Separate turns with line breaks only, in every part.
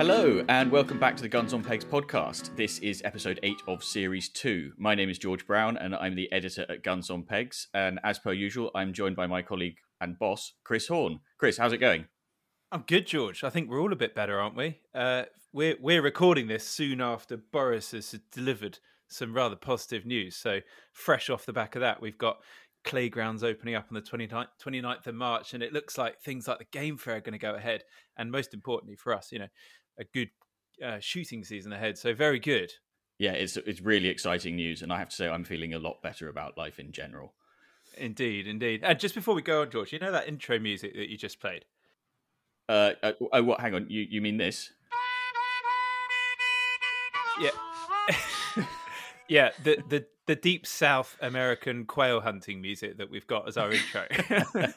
Hello, and welcome back to the Guns on Pegs podcast. This is episode 8 of series 2. My name is George Brown, and I'm the editor at Guns on Pegs. And as per usual, I'm joined by my colleague and boss, Chris Horn. Chris, how's it going?
I'm good, George. I think we're all a bit better, aren't we? Uh, we're we're recording this soon after Boris has delivered some rather positive news. So fresh off the back of that, we've got clay grounds opening up on the 29th, 29th of March, and it looks like things like the game fair are going to go ahead. And most importantly for us, you know, a good uh, shooting season ahead. So very good.
Yeah, it's it's really exciting news, and I have to say I'm feeling a lot better about life in general.
Indeed, indeed. And just before we go on, George, you know that intro music that you just played?
Uh, uh oh, what? Hang on, you you mean this?
Yeah, yeah. The the the deep South American quail hunting music that we've got as our intro.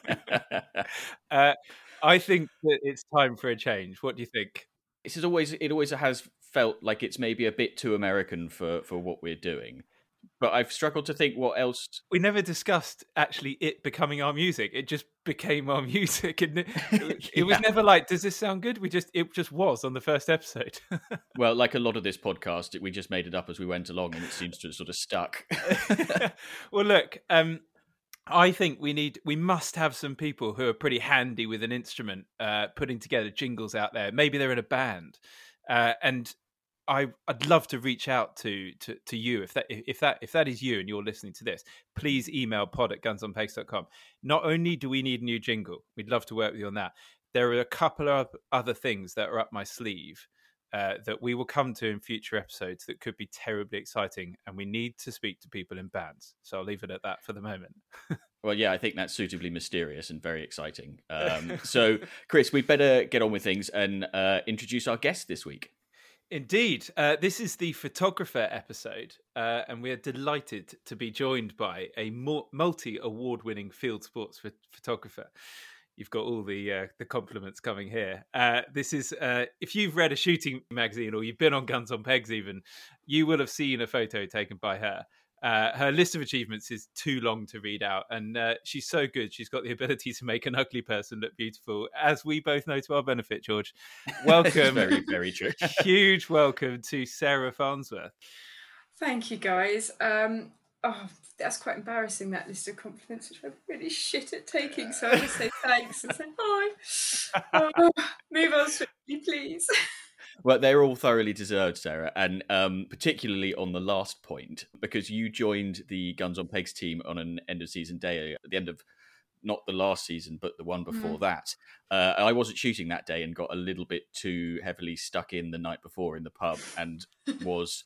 uh, I think that it's time for a change. What do you think?
This is always it always has felt like it's maybe a bit too American for for what we're doing. But I've struggled to think what else.
We never discussed actually it becoming our music. It just became our music, and it, it, yeah. was never like, "Does this sound good?" We just it just was on the first episode.
well, like a lot of this podcast, we just made it up as we went along, and it seems to have sort of stuck.
well, look, um, I think we need we must have some people who are pretty handy with an instrument, uh, putting together jingles out there. Maybe they're in a band, uh, and I I'd love to reach out to to to you if that if that if that is you and you're listening to this. Please email pod at gunsonpegs.com. Not only do we need a new jingle, we'd love to work with you on that. There are a couple of other things that are up my sleeve uh, that we will come to in future episodes that could be terribly exciting. And we need to speak to people in bands. So I'll leave it at that for the moment.
well, yeah, I think that's suitably mysterious and very exciting. Um, so, Chris, we better get on with things and uh, introduce our guest this week.
Indeed. Uh, this is the photographer episode, uh, and we're delighted to be joined by a multi award winning field sports photographer you've got all the uh, the compliments coming here. Uh, this is uh, if you've read a shooting magazine or you've been on Guns on Pegs, even you will have seen a photo taken by her. Uh, her list of achievements is too long to read out, and uh, she's so good. She's got the ability to make an ugly person look beautiful, as we both know to our benefit. George, welcome,
very very true.
huge welcome to Sarah Farnsworth.
Thank you, guys. Um, oh, that's quite embarrassing that list of compliments, which I'm really shit at taking. So I just say thanks and say hi. Oh, move on swiftly, please.
Well, they're all thoroughly deserved, Sarah, and um, particularly on the last point because you joined the Guns on Pegs team on an end of season day at the end of not the last season, but the one before mm. that. Uh, I wasn't shooting that day and got a little bit too heavily stuck in the night before in the pub and was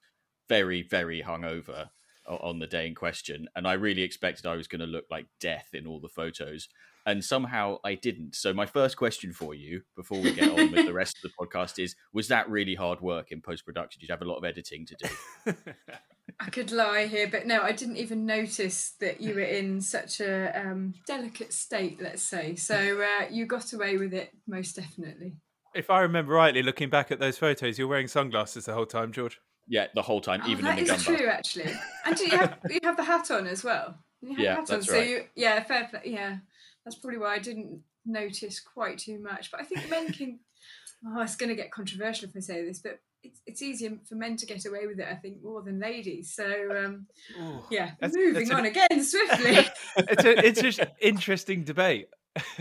very, very hungover on the day in question, and I really expected I was going to look like death in all the photos, and somehow I didn't. So my first question for you, before we get on with the rest of the podcast, is: Was that really hard work in post production? Did you have a lot of editing to do?
I could lie here, but no, I didn't even notice that you were in such a um, delicate state. Let's say so. Uh, you got away with it most definitely.
If I remember rightly, looking back at those photos, you're wearing sunglasses the whole time, George.
Yeah, the whole time, oh, even in the
gun. That is true, actually. And you have you have the hat on as well. You have
yeah, hat
that's
on,
right.
So
you, yeah, fair play. Yeah, that's probably why I didn't notice quite too much. But I think men can. oh, it's going to get controversial if I say this, but it's, it's easier for men to get away with it, I think, more than ladies. So, um, Ooh, yeah, that's, moving that's on again swiftly.
it's a, it's an interesting debate.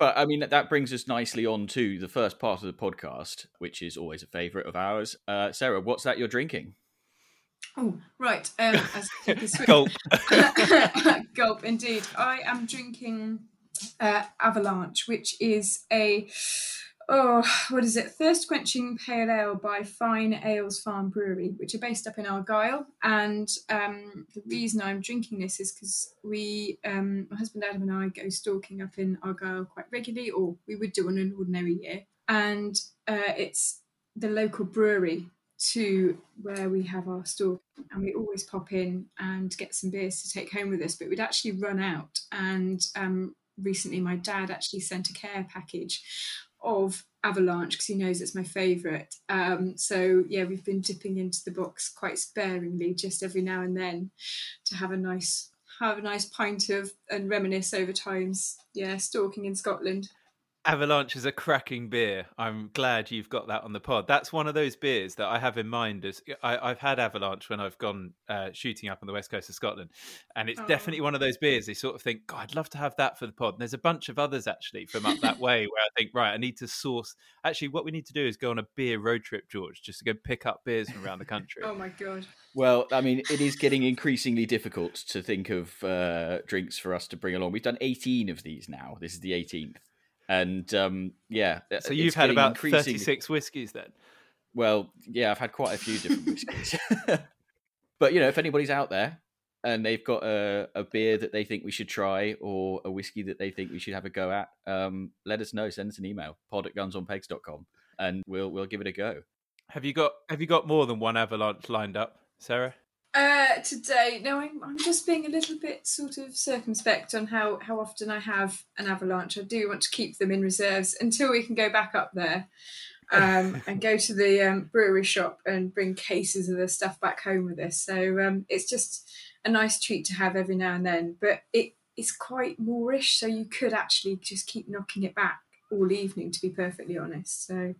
But I mean, that brings us nicely on to the first part of the podcast, which is always a favourite of ours. Uh, Sarah, what's that you're drinking?
Oh, right. Um,
Gulp.
Gulp, indeed. I am drinking uh, Avalanche, which is a oh, what is it? Thirst quenching pale ale by Fyne Ales Farm Brewery, which are based up in Argyll. And um, the reason I'm drinking this is because we, um, my husband Adam and I, go stalking up in Argyll quite regularly, or we would do on an ordinary year. And uh, it's the local brewery to where we have our store and we always pop in and get some beers to take home with us but we'd actually run out and um, recently my dad actually sent a care package of Avalanche because he knows it's my favourite. Um, so yeah, we've been dipping into the box quite sparingly, just every now and then, to have a nice have a nice pint of and reminisce over times. Yeah, stalking in Scotland.
Avalanche is a cracking beer. I'm glad you've got that on the pod. That's one of those beers that I have in mind. As I, have had Avalanche when I've gone uh, shooting up on the west coast of Scotland, and it's oh. definitely one of those beers. They sort of think, "God, I'd love to have that for the pod." And there's a bunch of others actually from up that way where I think, right, I need to source. Actually, what we need to do is go on a beer road trip, George, just to go pick up beers from around the country.
oh my god!
Well, I mean, it is getting increasingly difficult to think of uh, drinks for us to bring along. We've done 18 of these now. This is the 18th and um, yeah.
So you've had about thirty six whiskies then.
Well, yeah, I've had quite a few different whiskies. but you know, if anybody's out there and they've got a, a, beer that they think we should try or a whiskey that they think we should have a go at, um, let us know. Send us an email, pod at gunsonpegs.com, and we'll we'll give it a go.
Have you got Have you got more than one avalanche lined up, Sarah?
Uh, today, no, I'm, I'm just being a little bit sort of circumspect on how, how often I have an avalanche. I do want to keep them in reserves until we can go back up there um, and go to the um, brewery shop and bring cases of the stuff back home with us. So um, it's just a nice treat to have every now and then. But it is quite moreish, so you could actually just keep knocking it back all evening, to be perfectly honest. So,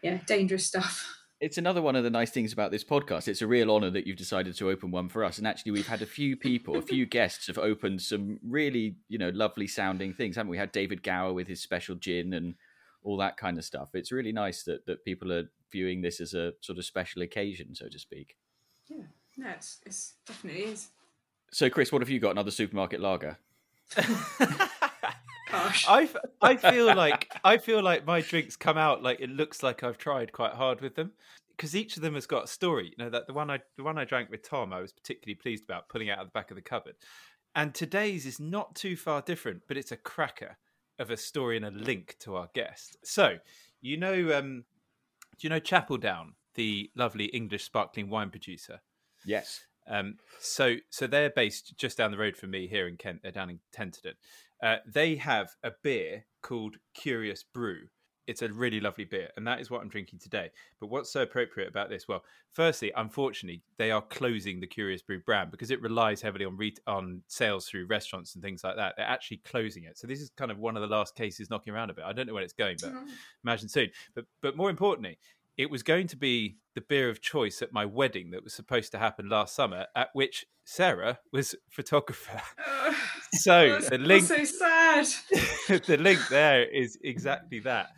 yeah, dangerous stuff
it's another one of the nice things about this podcast. It's a real honor that you've decided to open one for us. And actually, we've had a few people, a few guests have opened some really, you know, lovely sounding things, haven't we? had David Gower with his special gin and all that kind of stuff. It's really nice that, that people are viewing this as a sort of special occasion, so to speak.
Yeah, no, it's, it's definitely is.
So, Chris, what have you got? Another supermarket lager?
Gosh. I, I feel like I feel like my drinks come out like it looks like I've tried quite hard with them because each of them has got a story. You know that the one I the one I drank with Tom, I was particularly pleased about pulling out of the back of the cupboard. And today's is not too far different, but it's a cracker of a story and a link to our guest. So you know, um, do you know Chapel Down, the lovely English sparkling wine producer?
Yes.
Um, so so they're based just down the road from me here in Kent. They're down in Tenterden. Uh, they have a beer called Curious Brew. It's a really lovely beer, and that is what I'm drinking today. But what's so appropriate about this? Well, firstly, unfortunately, they are closing the Curious Brew brand because it relies heavily on re- on sales through restaurants and things like that. They're actually closing it, so this is kind of one of the last cases knocking around a bit. I don't know where it's going, but mm-hmm. imagine soon. But but more importantly, it was going to be the beer of choice at my wedding that was supposed to happen last summer, at which Sarah was photographer. So the link,
so sad.
the link there is exactly that.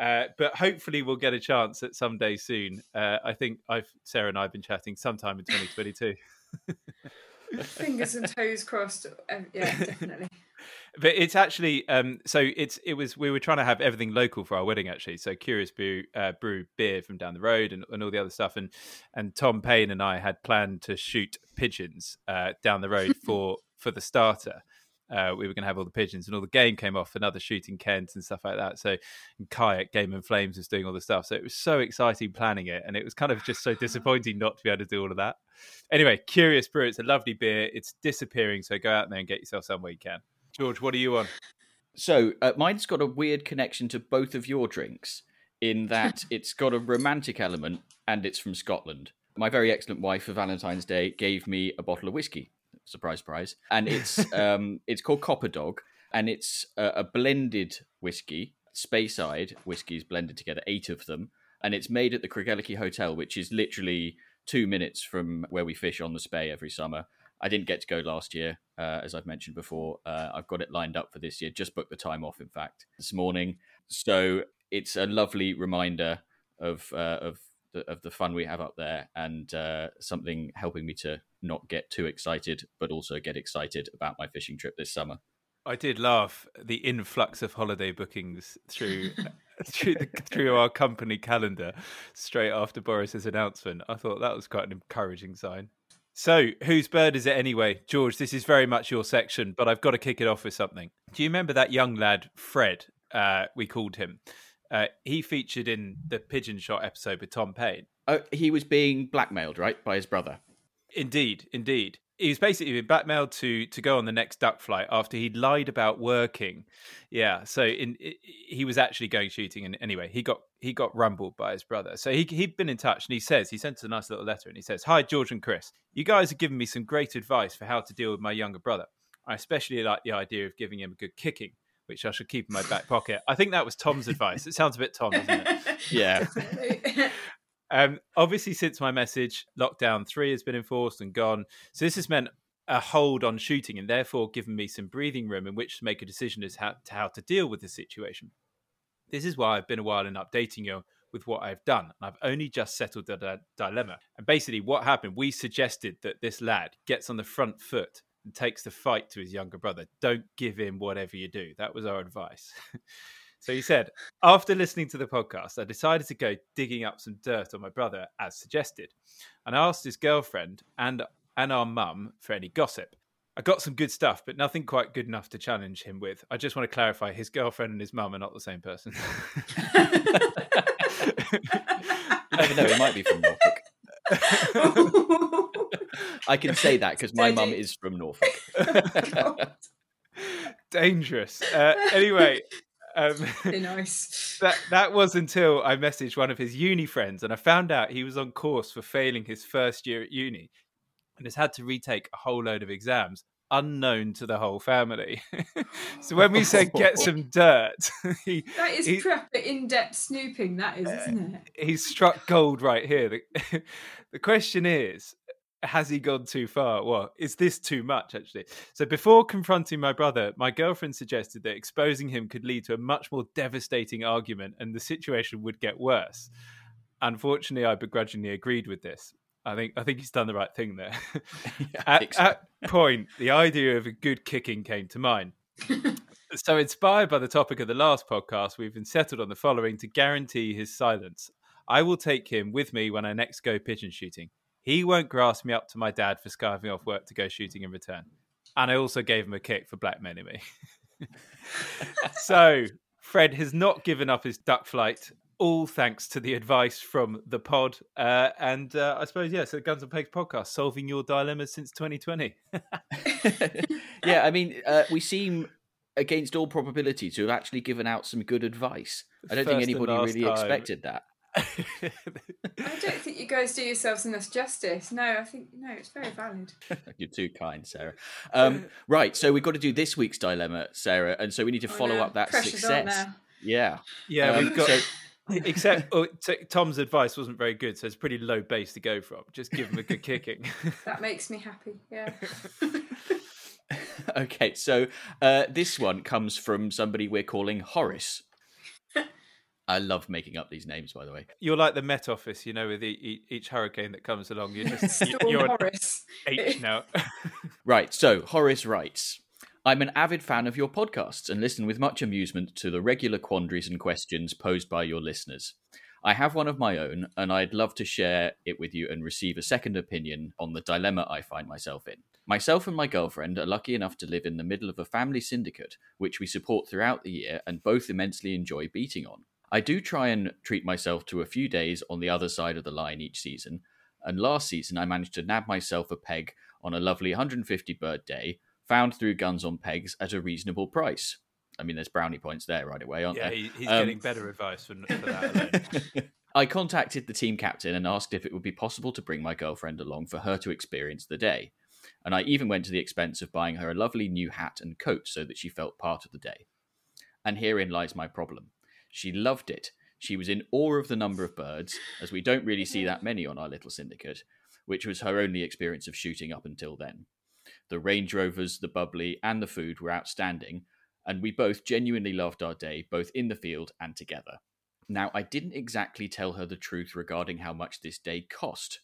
Uh, but hopefully we'll get a chance at some day soon. Uh, I think I've Sarah and I have been chatting sometime in 2022.
Fingers and toes crossed. Uh, yeah, definitely
but it's actually um, so it's it was we were trying to have everything local for our wedding actually. So Curious Brew, uh, brew beer from down the road and, and all the other stuff. And and Tom Payne and I had planned to shoot pigeons uh, down the road for for the starter. Uh, we were going to have all the pigeons, and all the game came off, another shooting Kent and stuff like that. So, Kayak Game and Flames was doing all the stuff. So it was so exciting planning it, and it was kind of just so disappointing not to be able to do all of that. Anyway, Curious Brew, it's a lovely beer. It's disappearing, so go out there and get yourself somewhere you can. George, what are you on?
So uh, mine's got a weird connection to both of your drinks in that it's got a romantic element and it's from Scotland. My very excellent wife for Valentine's Day gave me a bottle of whiskey. Surprise, surprise. And it's um, it's called Copper Dog, and it's a, a blended whiskey, Speyside whiskies blended together, eight of them, and it's made at the Craigellachie Hotel, which is literally two minutes from where we fish on the Spey every summer. I didn't get to go last year, uh, as I've mentioned before. Uh, I've got it lined up for this year. Just booked the time off, in fact, this morning. So it's a lovely reminder of uh, of the, of the fun we have up there, and uh, something helping me to not get too excited, but also get excited about my fishing trip this summer.
I did laugh the influx of holiday bookings through through, the, through our company calendar straight after Boris's announcement. I thought that was quite an encouraging sign. So, whose bird is it anyway? George, this is very much your section, but I've got to kick it off with something. Do you remember that young lad, Fred? Uh, we called him. Uh, he featured in the Pigeon Shot episode with Tom Payne.
Oh, he was being blackmailed, right, by his brother?
Indeed, indeed he was basically blackmailed to to go on the next duck flight after he'd lied about working. Yeah, so in he was actually going shooting, and anyway, he got he got rumbled by his brother. So he he'd been in touch, and he says he sent us a nice little letter, and he says, "Hi George and Chris, you guys have given me some great advice for how to deal with my younger brother. I especially like the idea of giving him a good kicking." Which I should keep in my back pocket. I think that was Tom's advice. It sounds a bit Tom, doesn't it?
Yeah.
Um, obviously, since my message, lockdown three has been enforced and gone. So this has meant a hold on shooting and therefore given me some breathing room in which to make a decision as how, to how to deal with the situation. This is why I've been a while in updating you with what I've done. And I've only just settled the di- dilemma. And basically, what happened, we suggested that this lad gets on the front foot and takes the fight to his younger brother. Don't give him whatever you do. That was our advice. so he said, after listening to the podcast, I decided to go digging up some dirt on my brother as suggested. And I asked his girlfriend and and our mum for any gossip. I got some good stuff, but nothing quite good enough to challenge him with. I just want to clarify his girlfriend and his mum are not the same person.
You never know, it might be from Norfolk. I can say that because my mum is from Norfolk.
God,
Dangerous. Uh, anyway, um,
nice.
that that was until I messaged one of his uni friends and I found out he was on course for failing his first year at uni and has had to retake a whole load of exams unknown to the whole family. so when we said get some dirt, he
That is
he-
proper in-depth snooping. That is, isn't it?
he's struck gold right here. The, the question is, has he gone too far? Well, is this too much, actually? So, before confronting my brother, my girlfriend suggested that exposing him could lead to a much more devastating argument and the situation would get worse. Unfortunately, I begrudgingly agreed with this. I think I think he's done the right thing there.
Yeah,
at,
so.
at point, the idea of a good kicking came to mind. so, inspired by the topic of the last podcast, we've been settled on the following to guarantee his silence. I will take him with me when I next go pigeon shooting. He won't grass me up to my dad for skiving off work to go shooting in return. And I also gave him a kick for blackmailing me. so, Fred has not given up his duck flight, all thanks to the advice from the pod. Uh, and uh, I suppose, yeah, so the Guns and Pegs podcast, solving your dilemmas since 2020.
yeah, I mean, uh, we seem, against all probability, to have actually given out some good advice. I don't think
First and
anybody really
time.
expected that.
I don't think you guys do yourselves enough justice. No, I think no, it's very valid.
You're too kind, Sarah. Um, right, so we've got to do this week's dilemma, Sarah, and so we need to
Oh,
follow
no,
up that
pressure's on
success.
now.
Yeah,
yeah,
Um,
we've got.
so-
Except oh, t- Tom's advice wasn't very good, so it's pretty low base to go from. Just give him a good kicking.
That makes me happy. Yeah.
okay, so uh, this one comes from somebody we're calling Horace. I love making up these names, by the way.
You're like the Met Office, you know, with e- e- each hurricane that comes along. You're just you-
Storm
you're
Horace.
H now.
Right, so Horace writes I'm an avid fan of your podcasts and listen with much amusement to the regular quandaries and questions posed by your listeners. I have one of my own, and I'd love to share it with you and receive a second opinion on the dilemma I find myself in. Myself and my girlfriend are lucky enough to live in the middle of a family syndicate, which we support throughout the year and both immensely enjoy beating on. I do try and treat myself to a few days on the other side of the line each season, and last season I managed to nab myself a peg on a lovely 150 bird day, found through Guns on Pegs at a reasonable price. I mean, there's brownie points there right away, aren't
yeah,
there?
he, he's
Um,
getting better advice for, for that.
I contacted the team captain and asked if it would be possible to bring my girlfriend along for her to experience the day. And I even went to the expense of buying her a lovely new hat and coat so that she felt part of the day. And herein lies my problem. She loved it. She was in awe of the number of birds, as we don't really see that many on our little syndicate, which was her only experience of shooting up until then. The Range Rovers, the bubbly, and the food were outstanding, and we both genuinely loved our day, both in the field and together. Now, I didn't exactly tell her the truth regarding how much this day cost,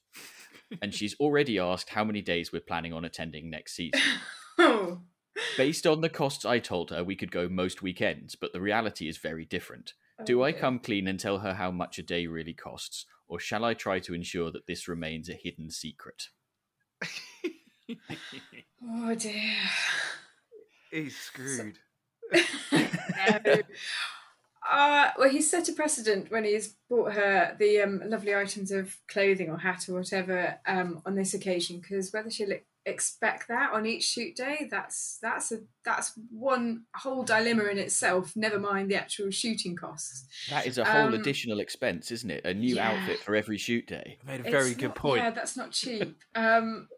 and she's already asked how many days we're planning on attending next season.
Oh.
Based on the costs I told her, we could go most weekends, but the reality is very different. Do I come clean and tell her how much a day really costs, or shall I try to ensure that this remains a hidden secret?
Oh dear.
he's screwed.
no. Uh, well, he's set a precedent when he's bought her the um, lovely items of clothing or hat or whatever um, on this occasion. Because whether she'll e- expect that on each shoot day, that's that's a that's one whole dilemma in itself. Never mind the actual shooting costs.
That is a whole
Um,
additional expense, isn't it? A new
yeah.
outfit for every shoot day.
Made a
It's
very good
not-
point.
Yeah, that's not cheap. um,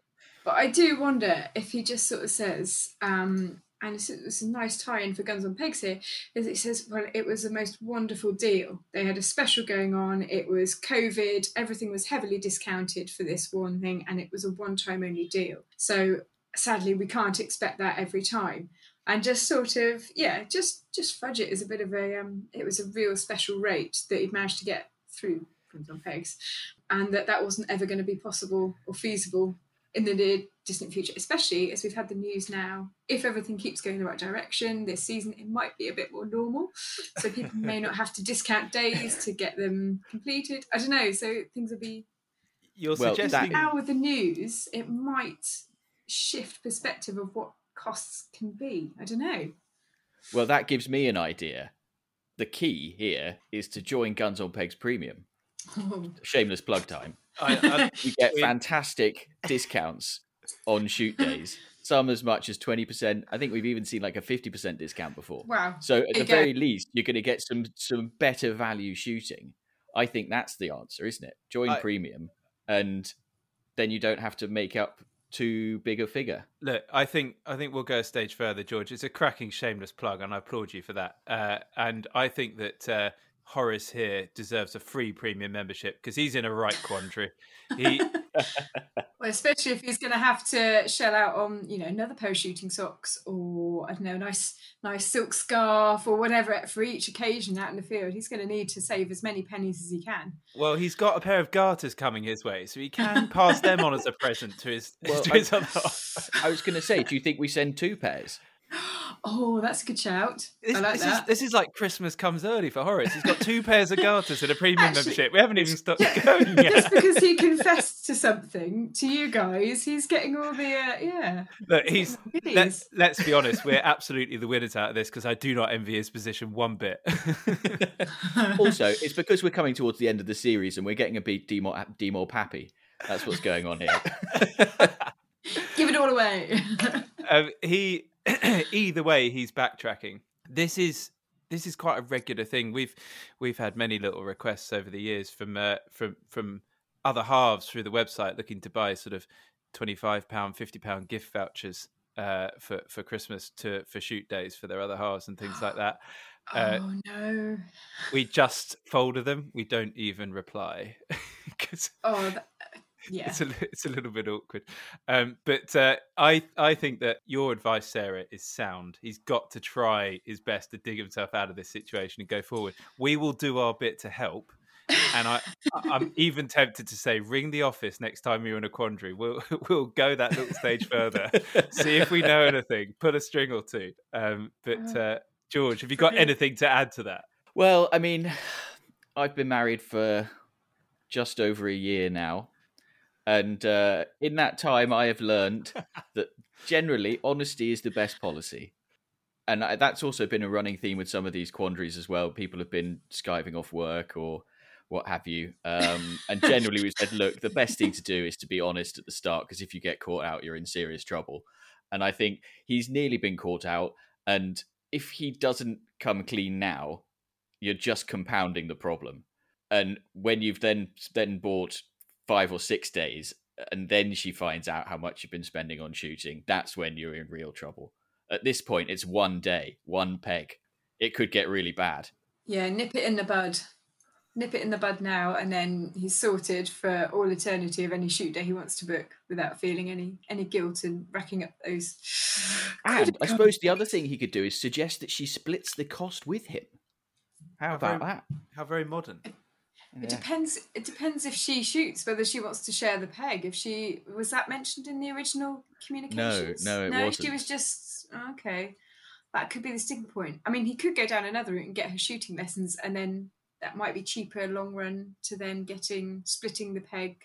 but I do wonder if he just sort of says, um, and it's, a nice tie-in for Guns on Pegs here, is it says, well, it was the most wonderful deal. They had a special going on. It was COVID. Everything was heavily discounted for this one thing, and it was a one-time only deal. So sadly, we can't expect that every time. And just sort of, yeah, just just fudge it as a bit of a, um, it was a real special rate that he'd managed to get through Guns on Pegs, and that that wasn't ever going to be possible or feasible in the near distant future, especially as we've had the news now. If everything keeps going the right direction this season, it might be a bit more normal. So people may not have to discount days to get them completed. I don't know. So things will be.
You're
Well,
suggesting
that-
Now with the news, it might shift perspective of what costs can be. I don't know.
Well, that gives me an idea. The key here is to join Guns on Pegs Premium. Shameless plug time.
I, I,
You get fantastic discounts on shoot days. Some as much as twenty percent. I think we've even seen like a fifty percent discount before.
wow.
So at the
you
very least, you're going to get some some better value shooting. I think that's the answer, isn't it? Join
I-
premium, and then you don't have to make up too big a figure.
Look, I think I think we'll go a stage further, George. It's a cracking, shameless plug, and I applaud you for that. Uh, and I think that uh, Horace here deserves a free premium membership because he's in a right quandary. He,
Well, especially if he's going to have to shell out on, you know, another pair of shooting socks or I don't know, a nice, nice silk scarf or whatever for each occasion out in the field. He's going to need to save as many pennies as he can.
well, he's got a pair of garters coming his way, so he can pass them on as a present to his
Well,
to
I-
his other.
I was going to say, do you think we send two pairs?
Oh, that's a good shout.
This,
I like
this
that.
is this is like Christmas comes early for Horace. He's got two pairs of garters and a premium
Actually,
membership. We haven't even started
yeah,
going yet.
Just because he confessed to something to you guys, he's getting all the uh, yeah.
Look, he's
goodies.
let's let's be honest. We're absolutely the winners out of this because I do not envy his position one bit.
also, it's because we're coming towards the end of the series and we're getting a bit demore, demore pappy. That's what's going on here.
Give it all away.
um, he either way he's backtracking. This is this is quite a regular thing. We've we've had many little requests over the years from uh, from from other halves through the website looking to buy sort of 25 pound 50 pound gift vouchers uh, for for christmas to for shoot days for their other halves and things like that. Uh,
oh no.
we just folder them. We don't even reply because
Oh that, yeah.
it's a it's a little bit awkward. Um, but uh, I I think that your advice, Sarah, is sound. He's got to try his best to dig himself out of this situation and go forward. We will do our bit to help. And I, I- I'm even tempted to say, ring the office next time you're in a quandary. We'll we'll go that little stage further, see if we know anything, put a string or two. Um, but uh, George, have you got anything to add to that?
Well, I mean, I've been married for just over a year now. And uh, in that time, I have learned that generally honesty is the best policy. And I, that's also been a running theme with some of these quandaries as well. People have been skiving off work or what have you. Um, and generally, we've said, look, the best thing to do is to be honest at the start, because if you get caught out, you're in serious trouble. And I think he's nearly been caught out. And if he doesn't come clean now, you're just compounding the problem. And when you've then then bought five or six days, and then she finds out how much you've been spending on shooting, that's when you're in real trouble. At this point, it's one day, one peg. It could get really bad.
Yeah, nip it in the bud. Nip it in the bud now, and then he's sorted for all eternity of any shoot day he wants to book without feeling any any guilt and racking up those.
And I suppose the other thing he could do is suggest that she splits the cost with him. How about
very-
that?
How very modern.
It
Yeah.
depends. It depends if she shoots whether she wants to share the peg. If she was that mentioned in the original communications.
no, it
no,
wasn't.
she was just okay. That could be the sticking point. I mean, he could go down another route and get her shooting lessons, and then that might be cheaper long run to then getting splitting the peg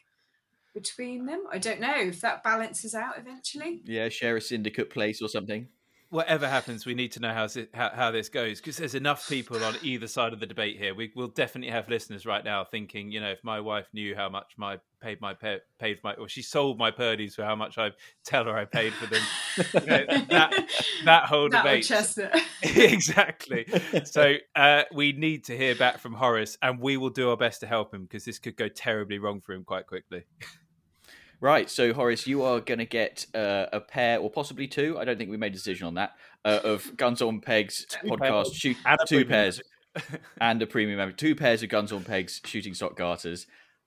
between them. I don't know if that balances out eventually.
Yeah, share a syndicate place or something.
Whatever happens, we need to know how, how this goes because there's enough people on either side of the debate here. We will definitely have listeners right now thinking, you know, if my wife knew how much my paid my paid my or she sold my Purdeys for how much I tell her I paid for them. You know, that that whole
that
debate. exactly. So uh, we need to hear back from Horace, and we will do our best to help him because this could go terribly wrong for him quite quickly.
Right, so Horace, you are going to get uh, a pair, or possibly two. I don't think we made a decision on that. Uh, of Guns on Pegs podcast, shoot, two pairs, and a premium member, two pairs of Guns on Pegs shooting stock garters,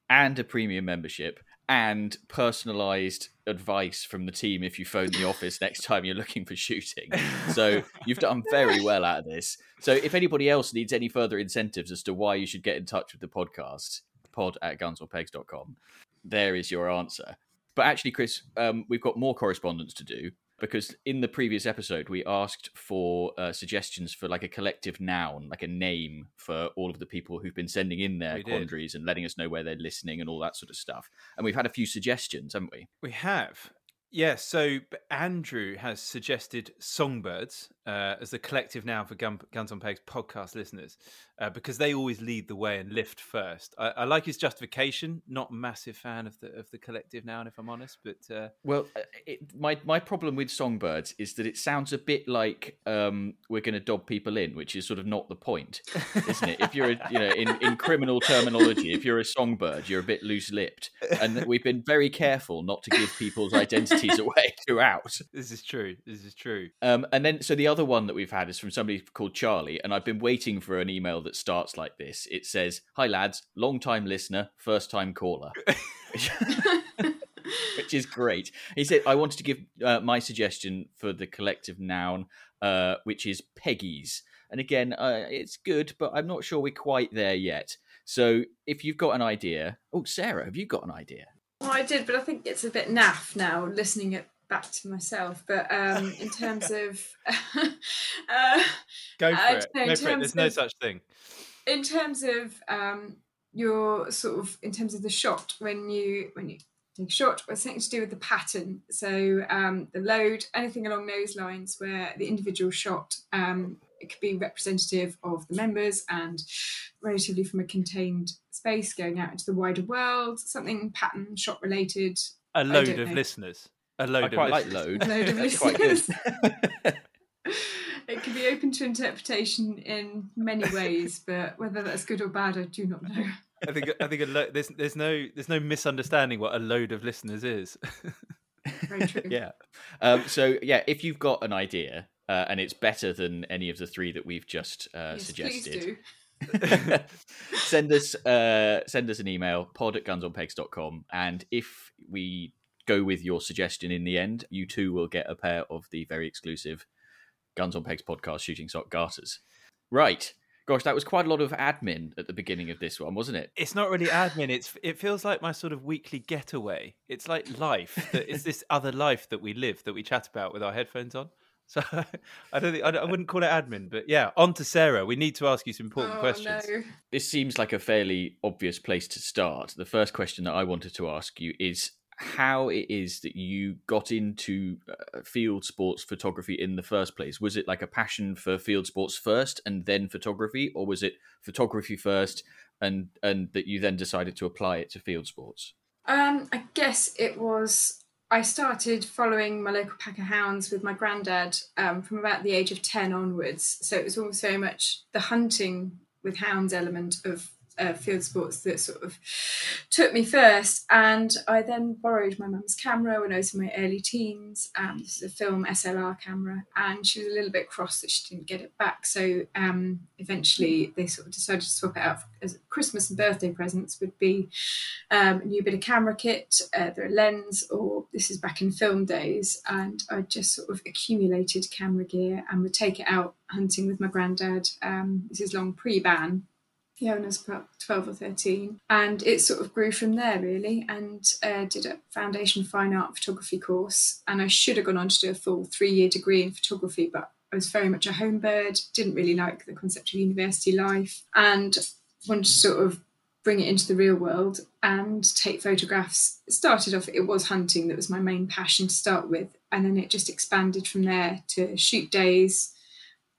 and a premium membership, and personalised advice from the team if you phone the office next time you're looking for shooting. So you've done very well out of this. So if anybody else needs any further incentives as to why you should get in touch with the podcast, pod at gunsonpegs.com there is your answer. But actually, Chris, um, we've got more correspondence to do because in the previous episode we asked for uh, suggestions for like a collective noun, like a name for all of the people who've been sending in their
We did.
quandaries and letting us know where they're listening and all that sort of stuff. And we've had a few suggestions, haven't we?
We have. Yes, so Andrew has suggested Songbirds uh, as the collective now for Gun- Guns on Pegs podcast listeners uh, because they always lead the way and lift first. I, I like his justification. Not a massive fan of the of the collective noun, if I'm honest, but uh,
Well, uh, it, my my problem with songbirds is that it sounds a bit like um, we're going to dob people in, which is sort of not the point, isn't it? If you're, a, you know, in, in criminal terminology, if you're a songbird, you're a bit loose lipped, and we've been very careful not to give people's identities away throughout.
this is true. This is true.
Um, and then, so the other one that we've had is from somebody called Charlie, and I've been waiting for an email that starts like this. It says, "Hi lads, long time listener, first time caller." which is great. He said, I wanted to give uh, my suggestion for the collective noun, uh, which is Peggy's." And again, uh, it's good, but I'm not sure we're quite there yet. So if you've got an idea, oh, Sarah, have you got an idea?
Well, I did, but I think it's a bit naff now listening it back to myself. But um, in terms of, uh,
Go for it.
know,
Go for it. There's no such thing.
in terms of um, your sort of in terms of the shot when you when you take a shot, it's something to do with the pattern. So um, the load, anything along those lines, where the individual shot um, it could be representative of the members and relatively from a contained space going out into the wider world. Something pattern shot related.
A load of
know.
listeners. A load
I
of
quite like
listeners.
load.
Load of
That's quite good.
listeners. it can be open to interpretation in many ways, but whether that's good or bad, I do not know.
I think I think a lo- there's there's no there's no misunderstanding what a load of listeners is.
Very true.
yeah. Um, so yeah, if you've got an idea uh, and it's better than any of the three that we've just uh,
Yes, please
suggested,
do.
send us uh, send us an email pod at gunsonpegs.com and if we go with your suggestion in the end you too will get a pair of the very exclusive guns on pegs podcast shooting sock garters right gosh that was quite a lot of admin at the beginning of this one wasn't it
it's not really admin. It's it feels like my sort of weekly getaway. It's like life. That it's this other life that we live that we chat about with our headphones on. So I don't think I, I wouldn't call it admin, but yeah. On to Sarah. We need to ask you some important
oh,
questions.
No.
this seems like a fairly obvious place to start the first question that i wanted to ask you is how it is that you got into uh, field sports photography in the first place was it like a passion for field sports first and then photography or was it photography first and and that you then decided to apply it to field sports
Um, I guess it was. I started following my local pack of hounds with my granddad um, from about the age of 10 onwards. So it was almost very much the hunting with hounds element of uh, field sports that sort of took me first. And I then borrowed my mum's camera when I was in my early teens. Um, this is a film SLR camera, and she was a little bit cross that she didn't get it back. So um, eventually they sort of decided to swap it out as Christmas and birthday presents would be um, a new bit of camera kit, either a lens, or this is back in film days. And I just sort of accumulated camera gear and would take it out hunting with my granddad. Um, this is long pre ban. Yeah, when I was about 12 or 13. And it sort of grew from there, really, and uh, did a foundation fine art photography course. And I should have gone on to do a full three year degree in photography, but I was very much a home bird, didn't really like the concept of university life, and wanted to sort of bring it into the real world and take photographs. It started off, it was hunting that was my main passion to start with, and then it just expanded from there to shoot days,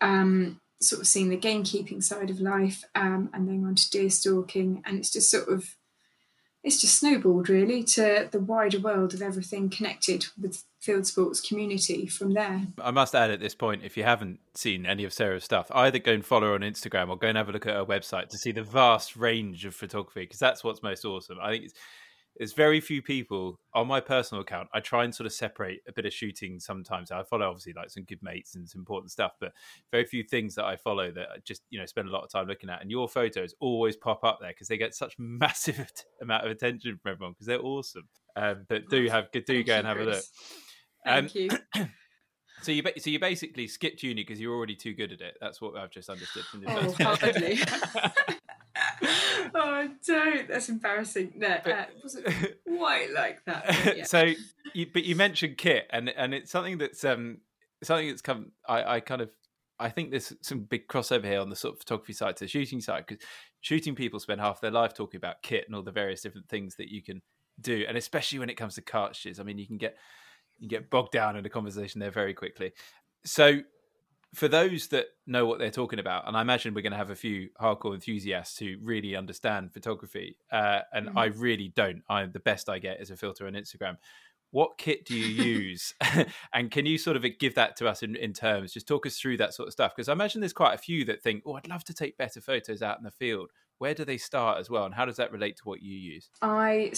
um, sort of seeing the gamekeeping side of life, um, and then on to deer stalking, and it's just sort of it's just snowballed really to the wider world of everything connected with field sports community from there.
I must add at this point, if you haven't seen any of Sarah's stuff, either go and follow her on Instagram or go and have a look at her website to see the vast range of photography because that's what's most awesome. I think it's there's very few people on my personal account. I try and sort of separate a bit of shooting sometimes. I follow obviously like some good mates and some important stuff, but very few things that I follow that I just you know spend a lot of time looking at. And your photos always pop up there because they get such massive amount of attention from everyone because they're awesome. Um, but do have do
Thank
go
you,
and have a look.
Thank
Um,
you.
So you so you basically skipped uni because you're already too good at it. That's what I've just understood from the
Oh, hardly. oh, don't. That's embarrassing. No, uh, it wasn't quite like that. but yeah.
so you, but you mentioned kit and and it's something that's um something that's come I, I kind of I think there's some big crossover here on the sort of photography side to the shooting side because shooting people spend half their life talking about kit and all the various different things that you can do and especially when it comes to cartridges I mean you can get you can get bogged down in a conversation there very quickly so for those that know what they're talking about, and I imagine we're going to have a few hardcore enthusiasts who really understand photography, uh, and
Mhm.
I really don't. I'm the best I get is a filter on Instagram. What kit do you use, and can you sort of give that to us in, in terms? Just talk us through that sort of stuff, because I imagine there's quite a few that think, "Oh, I'd love to take better photos out in the field." Where do they start as well, and how does that relate to what you use?
I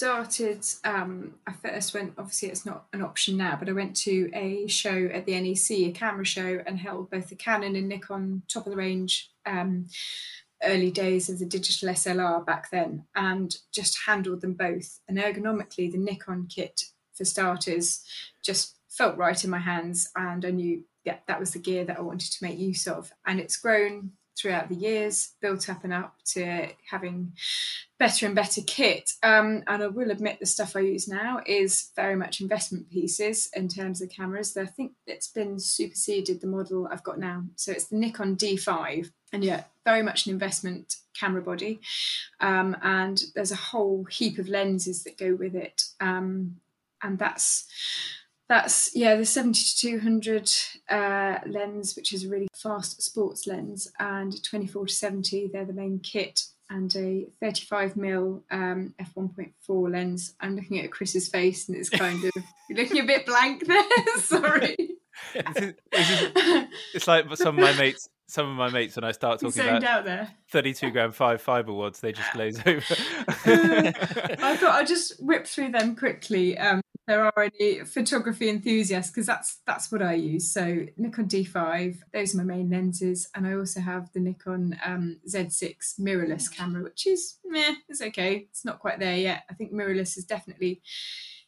started. Um, I first went. Obviously, it's not an option now, but I went to a show at the NEC, a camera show, and held both the Canon and Nikon top of the range. Um, early days of the digital SLR back then, and just handled them both. And ergonomically, the Nikon kit for starters just felt right in my hands, and I knew yeah that was the gear that I wanted to make use of. And it's grown throughout the years, built up and up to having better and better kit. Um, and I will admit the stuff I use now is very much investment pieces in terms of cameras. I think it's been superseded the model I've got now. So it's the Nikon D5, and yeah, very much an investment camera body. Um, and there's a whole heap of lenses that go with it. Um, and that's that's yeah the 70 to 200 uh, lens which is a really fast sports lens and 24 to 70 they're the main kit and a 35 mil um, f1.4 lens i'm looking at chris's face and it's kind of looking a bit blank there sorry
is- it's like some of my mates. Some of my mates, when I start talking about
out there
32 gram five fiber wads, they just glaze over.
I thought I'd just whip through them quickly. Um, there are any photography enthusiasts, because that's that's what I use. So Nikon D5, those are my main lenses, and I also have the Nikon um, Z6 mirrorless camera, which is meh, it's okay. It's not quite there yet. I think mirrorless is definitely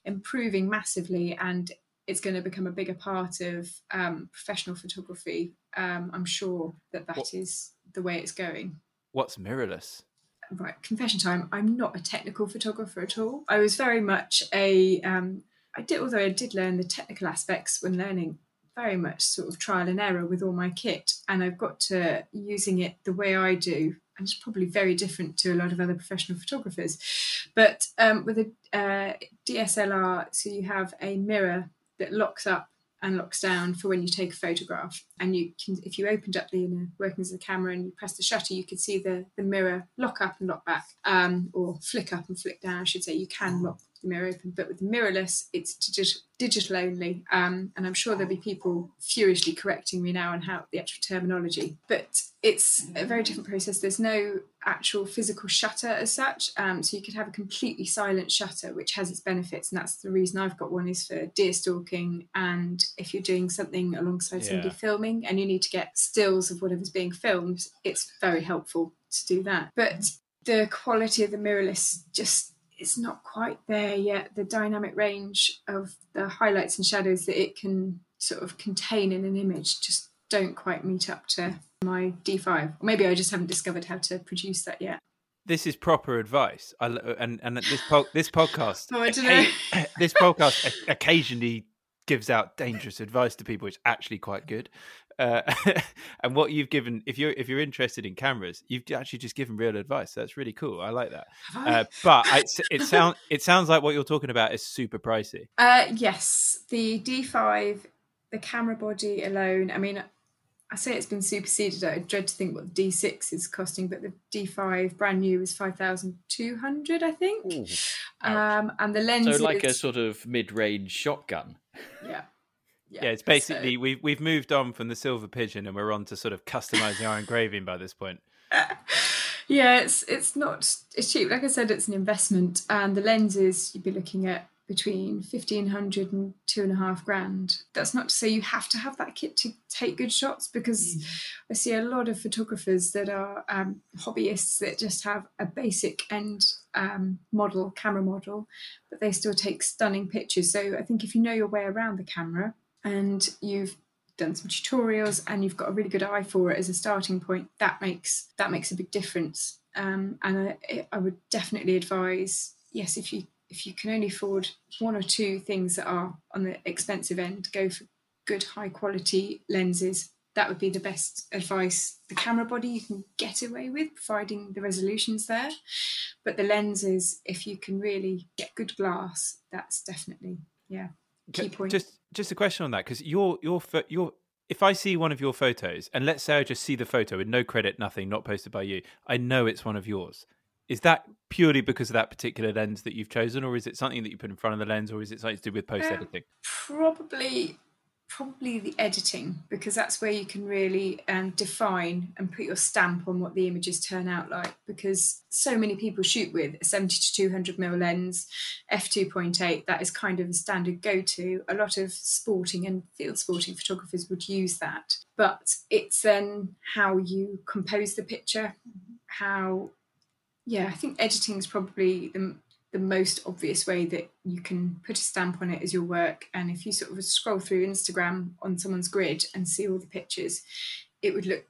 improving massively, and it's going to become a bigger part of um, professional photography. Um, I'm sure that that is
What-
the way it's going
What's mirrorless?
right confession time i'm not a technical photographer at all i was very much a um i did although i did learn the technical aspects when learning very much sort of trial and error with all my kit and i've got to using it the way i do and it's probably very different to a lot of other professional photographers but um, with a uh, dslr so you have a mirror that locks up and locks down for when you take a photograph. And you can, if you opened up the inner workings of the camera and you press the shutter, you could see the, the mirror lock up and lock back, um, or flick up and flick down, I should say. You can lock the mirror open, but with mirrorless, it's digi- digital only. Um, and I'm sure there'll be people furiously correcting me now on how the actual terminology, but it's a very different process. There's no actual physical shutter as such, um, so you could have a completely silent shutter, which has its benefits, and that's the reason I've got one is for deer stalking, and if you're doing something alongside somebody
Yeah.
filming and you need to get stills of whatever's being filmed, it's very helpful to do that. But the quality of the mirrorless just is not quite there yet. The dynamic range of the highlights and shadows that it can sort of contain in an image just don't quite meet up to my D5. Or maybe I just haven't discovered how to produce that yet.
This is proper advice. I, and and this po- this podcast,
Oh, I don't know.
this podcast occasionally gives out dangerous advice to people. It's actually quite good. Uh, and what you've given, if you're if you're interested in cameras, you've actually just given real advice. That's really cool. I like that.
I?
Uh, but I, it sounds it sounds like what you're talking about is super pricey.
Uh, yes, the D5, the camera body alone. I mean, I say it's been superseded. I dread to think what the D6 is costing, but the D5 brand new is five thousand two hundred, I think. Um, and the lens.
So like a sort of mid-range shotgun.
yeah.
Yeah, it's basically we've we've moved on from the silver pigeon and we're on to sort of customizing our engraving by this point.
Yeah, it's it's not it's cheap. Like I said, it's an investment, and the lenses you'd be looking at between 1500 and two and a half grand that's not to say you have to have that kit to take good shots because mm. i see a lot of photographers that are um, hobbyists that just have a basic end um, model camera model but they still take stunning pictures so i think if you know your way around the camera and you've done some tutorials and you've got a really good eye for it as a starting point that makes that makes a big difference. Um, and I, I would definitely advise yes if you if you can only afford one or two things that are on the expensive end go for good high quality lenses. That would be the best advice the camera body you can get away with providing the resolutions there. But the lenses if you can really get good glass that's definitely yeah key point.
just just a question on that because your your your if I see one of your photos and let's say I just see the photo with no credit, nothing, not posted by you, I know it's one of yours. Is that purely because of that particular lens that you've chosen, or is it something that you put in front of the lens, or is it something to do with post editing?
Um, probably, probably the editing because that's where you can really um, define and put your stamp on what the images turn out like. Because so many people shoot with a 70 to 200 mm lens, f2.8. That is kind of a standard go-to. A lot of sporting and field sporting photographers would use that, but it's then how you compose the picture, how yeah, I think editing is probably the, the most obvious way that you can put a stamp on it is your work. And if you sort of scroll through Instagram on someone's grid and see all the pictures, it would look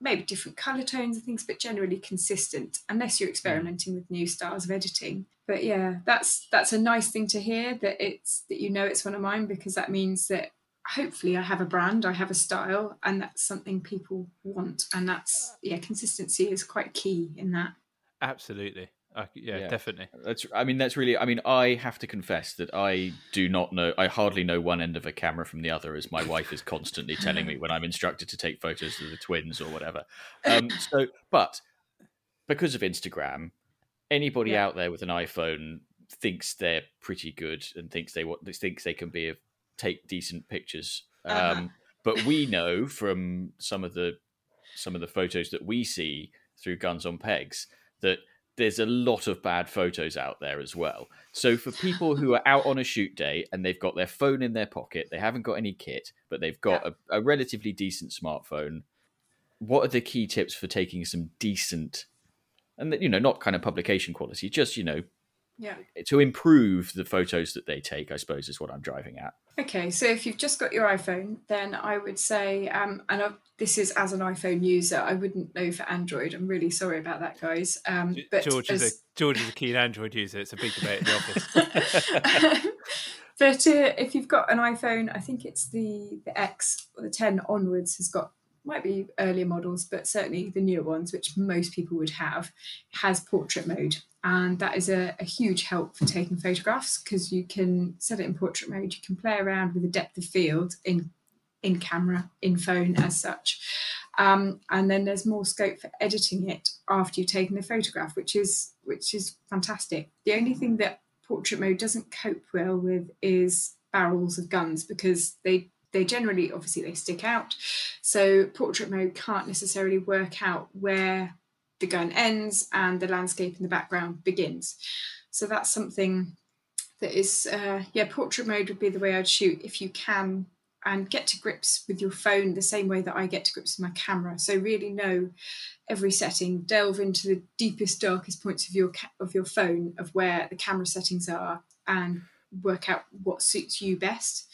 maybe different color tones and things, but generally consistent, unless you're hmm. experimenting with new styles of editing. But yeah, that's that's a nice thing to hear that it's that you know it's one of mine because that means that hopefully I have a brand, I have a style, and that's something people want. And that's yeah, consistency is quite key in that.
Absolutely. Uh, yeah, yeah, definitely.
That's. I mean, that's really. I mean, I have to confess that I do not know. I hardly know one end of a camera from the other, as my wife is constantly telling me when I'm instructed to take photos of the twins or whatever. Um, so, but because of Instagram, anybody yeah. out there with an iPhone thinks they're pretty good and thinks they what thinks they can be a, take decent pictures. Uh-huh. Um, but we know from some of the some of the photos that we see through Guns on Pegs that there's a lot of bad photos out there as well. So for people who are out on a shoot day and they've got their phone in their pocket, they haven't got any kit, but they've got yeah. a, a, relatively decent smartphone. What are the key tips for taking some decent, and you know, not kind of publication quality, just you know,
yeah,
to improve the photos that they take? I suppose is what I'm driving at.
Okay, so if you've just got your iPhone, then I would say, um, and I've, this is as an iPhone user, I wouldn't know for Android. I'm really sorry about that, guys. Um, but
George as... is a George is a keen Android user. It's a big debate in the office.
but uh, if you've got an iPhone, I think it's the the X or the 10 onwards has got might be earlier models, but certainly the newer ones, which most people would have, has portrait mode. And that is a, a huge help for taking photographs because you can set it in portrait mode, you can play around with the depth of field in in camera, in phone as such. Um, and then there's more scope for editing it after you've taken the photograph, which is which is fantastic. The only thing that portrait mode doesn't cope well with is barrels of guns because they they generally obviously they stick out so portrait mode can't necessarily work out where the gun ends and the landscape in the background begins so that's something that is uh, yeah portrait mode would be the way i'd shoot if you can and get to grips with your phone the same way that i get to grips with my camera so really know every setting delve into the deepest darkest points of your ca- of your phone of where the camera settings are and work out what suits you best.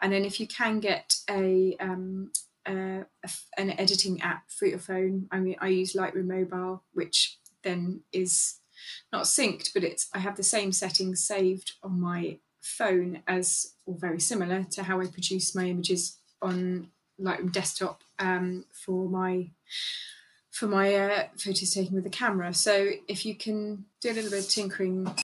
And then if you can get a, um, a, an editing app for your phone, I mean, I use Lightroom Mobile, which then is not synced, but it's I have the same settings saved on my phone as or very similar to how I produce my images on Lightroom desktop um, for my for my uh, photos taken with the camera. So if you can do a little bit of tinkering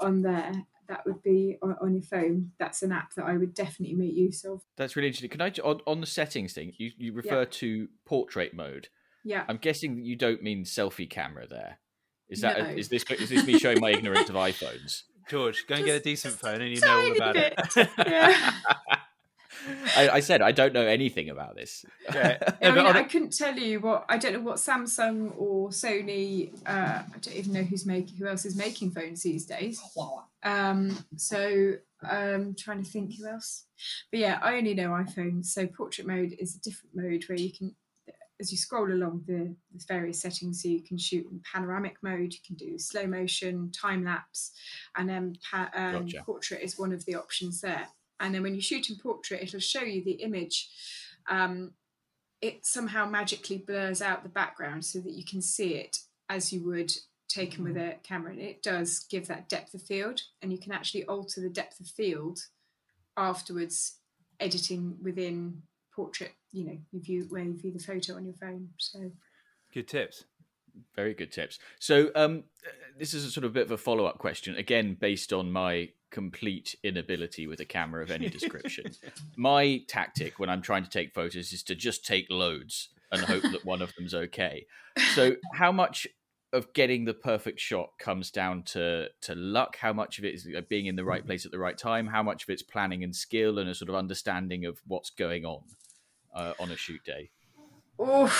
on there that would be on, on, your phone. That's an app that I would definitely make use of.
That's really interesting. Can I on, on the settings thing? You you refer yeah. to portrait mode.
Yeah.
I'm guessing you don't mean selfie camera there. Is that no. is this is this me showing my ignorance of iPhones?
George, go and get a decent phone and you know all about it.
yeah.
I, I, said I don't know anything about this.
Yeah. I, mean, I couldn't tell you what I don't know what Samsung or Sony. Uh, I don't even know who's making who else is making phones these days. Um, so um, trying to think who else. But yeah, I only know iPhone. So portrait mode is a different mode where you can as you scroll along the, the various settings, so you can shoot in panoramic mode, you can do slow motion, time lapse, and then pa- um, gotcha. portrait is one of the options there. And then when you shoot in portrait, it'll show you the image. Um, it somehow magically blurs out the background so that you can see it as you would taken with a camera. And it does give that depth of field, and you can actually alter the depth of field afterwards, editing within portrait you know you view where you view the photo on your phone so
good tips
very good tips. So um this is a sort of bit of a follow-up question again based on my complete inability with a camera of any description. My tactic when i'm trying to take photos is to just take loads and hope that one of them's okay. So how much of getting the perfect shot comes down to to luck? How much of it is being in the right place at the right time? How much of it's planning and skill and a sort of understanding of what's going on uh, on a shoot day?
Oh,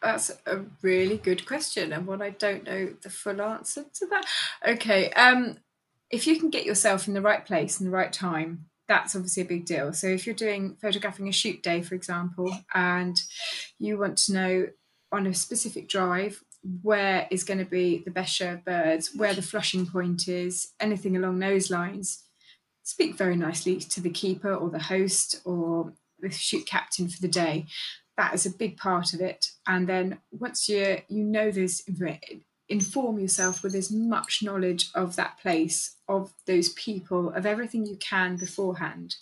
that's a really good question, and one I don't know the full answer to that. Okay, um, if you can get yourself in the right place in the right time, that's obviously a big deal. So if you're doing photographing a shoot day, for example, and you want to know on a specific drive where is going to be the best show of birds, where the flushing point is, anything along those lines, speak very nicely to the keeper or the host or the shoot captain for the day. That is a big part of it. And then once you you know this, inform yourself with as much knowledge of that place, of those people, of everything you can beforehand.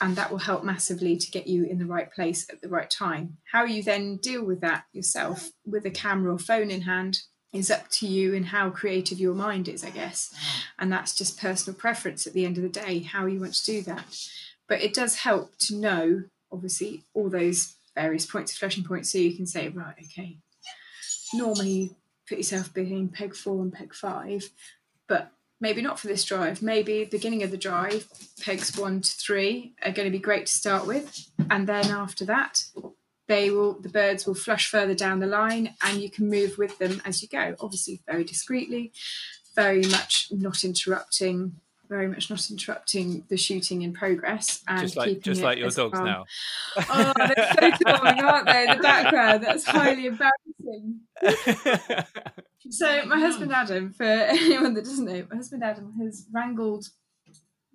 And that will help massively to get you in the right place at the right time. How you then deal with that yourself with a camera or phone in hand is up to you and how creative your mind is, I guess. And that's just personal preference at the end of the day, how you want to do that. But it does help to know, obviously, all those various points, of flushing points, so you can say, right, okay, normally you put yourself between peg four and peg five, but maybe not for this drive. Maybe beginning of the drive, pegs one to three are going to be great to start with, and then after that, they will the birds will flush further down the line, and you can move with them as you go. Obviously, very discreetly, very much not interrupting very much not interrupting the shooting in progress and
just like just like your dogs calm. now.
oh, they're so calming, aren't they? In the background, that's highly embarrassing. so my husband Adam, for anyone that doesn't know, my husband Adam has wrangled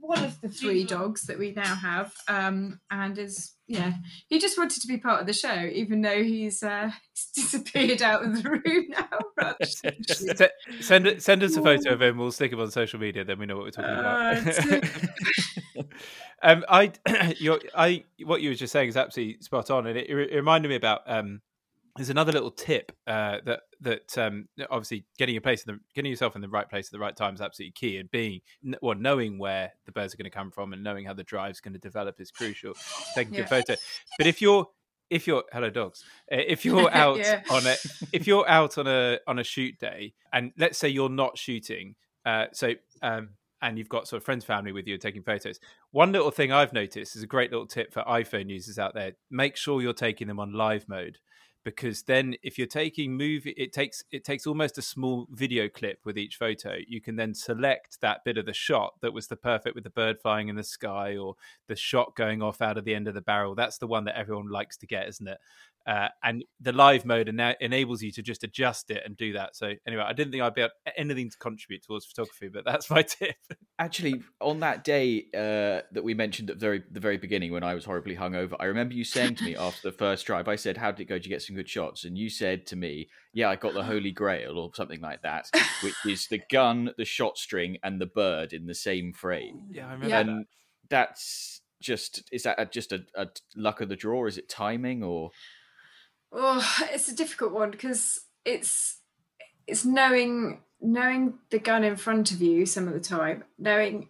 one of the three dogs that we now have, um, and is yeah, he just wanted to be part of the show, even though he's, uh, he's disappeared out of the room now.
send send us a photo of him. We'll stick him on social media. Then we know what we're talking about. Uh, um, I, your, I, what you were just saying is absolutely spot on, and it, it reminded me about um, there's another little tip uh, that that um, obviously getting your place in the getting yourself in the right place at the right time is absolutely key, and being well knowing where the birds are going to come from and knowing how the drive's going to develop is crucial. Taking a good photo, but if you're if you're hello dogs uh, if you're out yeah. on a if you're out on a on a shoot day and let's say you're not shooting uh, so um, and you've got sort of friends family with you taking photos one little thing i've noticed is a great little tip for iphone users out there make sure you're taking them on live mode because then if you're taking movie it takes it takes almost a small video clip with each photo. You can then select that bit of the shot that was the perfect with the bird flying in the sky or the shot going off out of the end of the barrel. That's the one that everyone likes to get isn't it uh, and the live mode ena- enables you to just adjust it and do that. So anyway, I didn't think I'd be able anything to contribute towards photography, but that's my tip.
Actually, on that day uh, that we mentioned at the very the very beginning when I was horribly hungover, I remember you saying to me after the first drive, I said, "How did it go? Did you get some good shots?" And you said to me, "Yeah, I got the Holy Grail or something like that, which is the gun, the shot string, and the bird in the same frame."
Yeah, I remember. And
that. that's just is that just a, a luck of the draw? Is it timing or?
Oh, it's a difficult one because it's it's knowing knowing the gun in front of you some of the time, knowing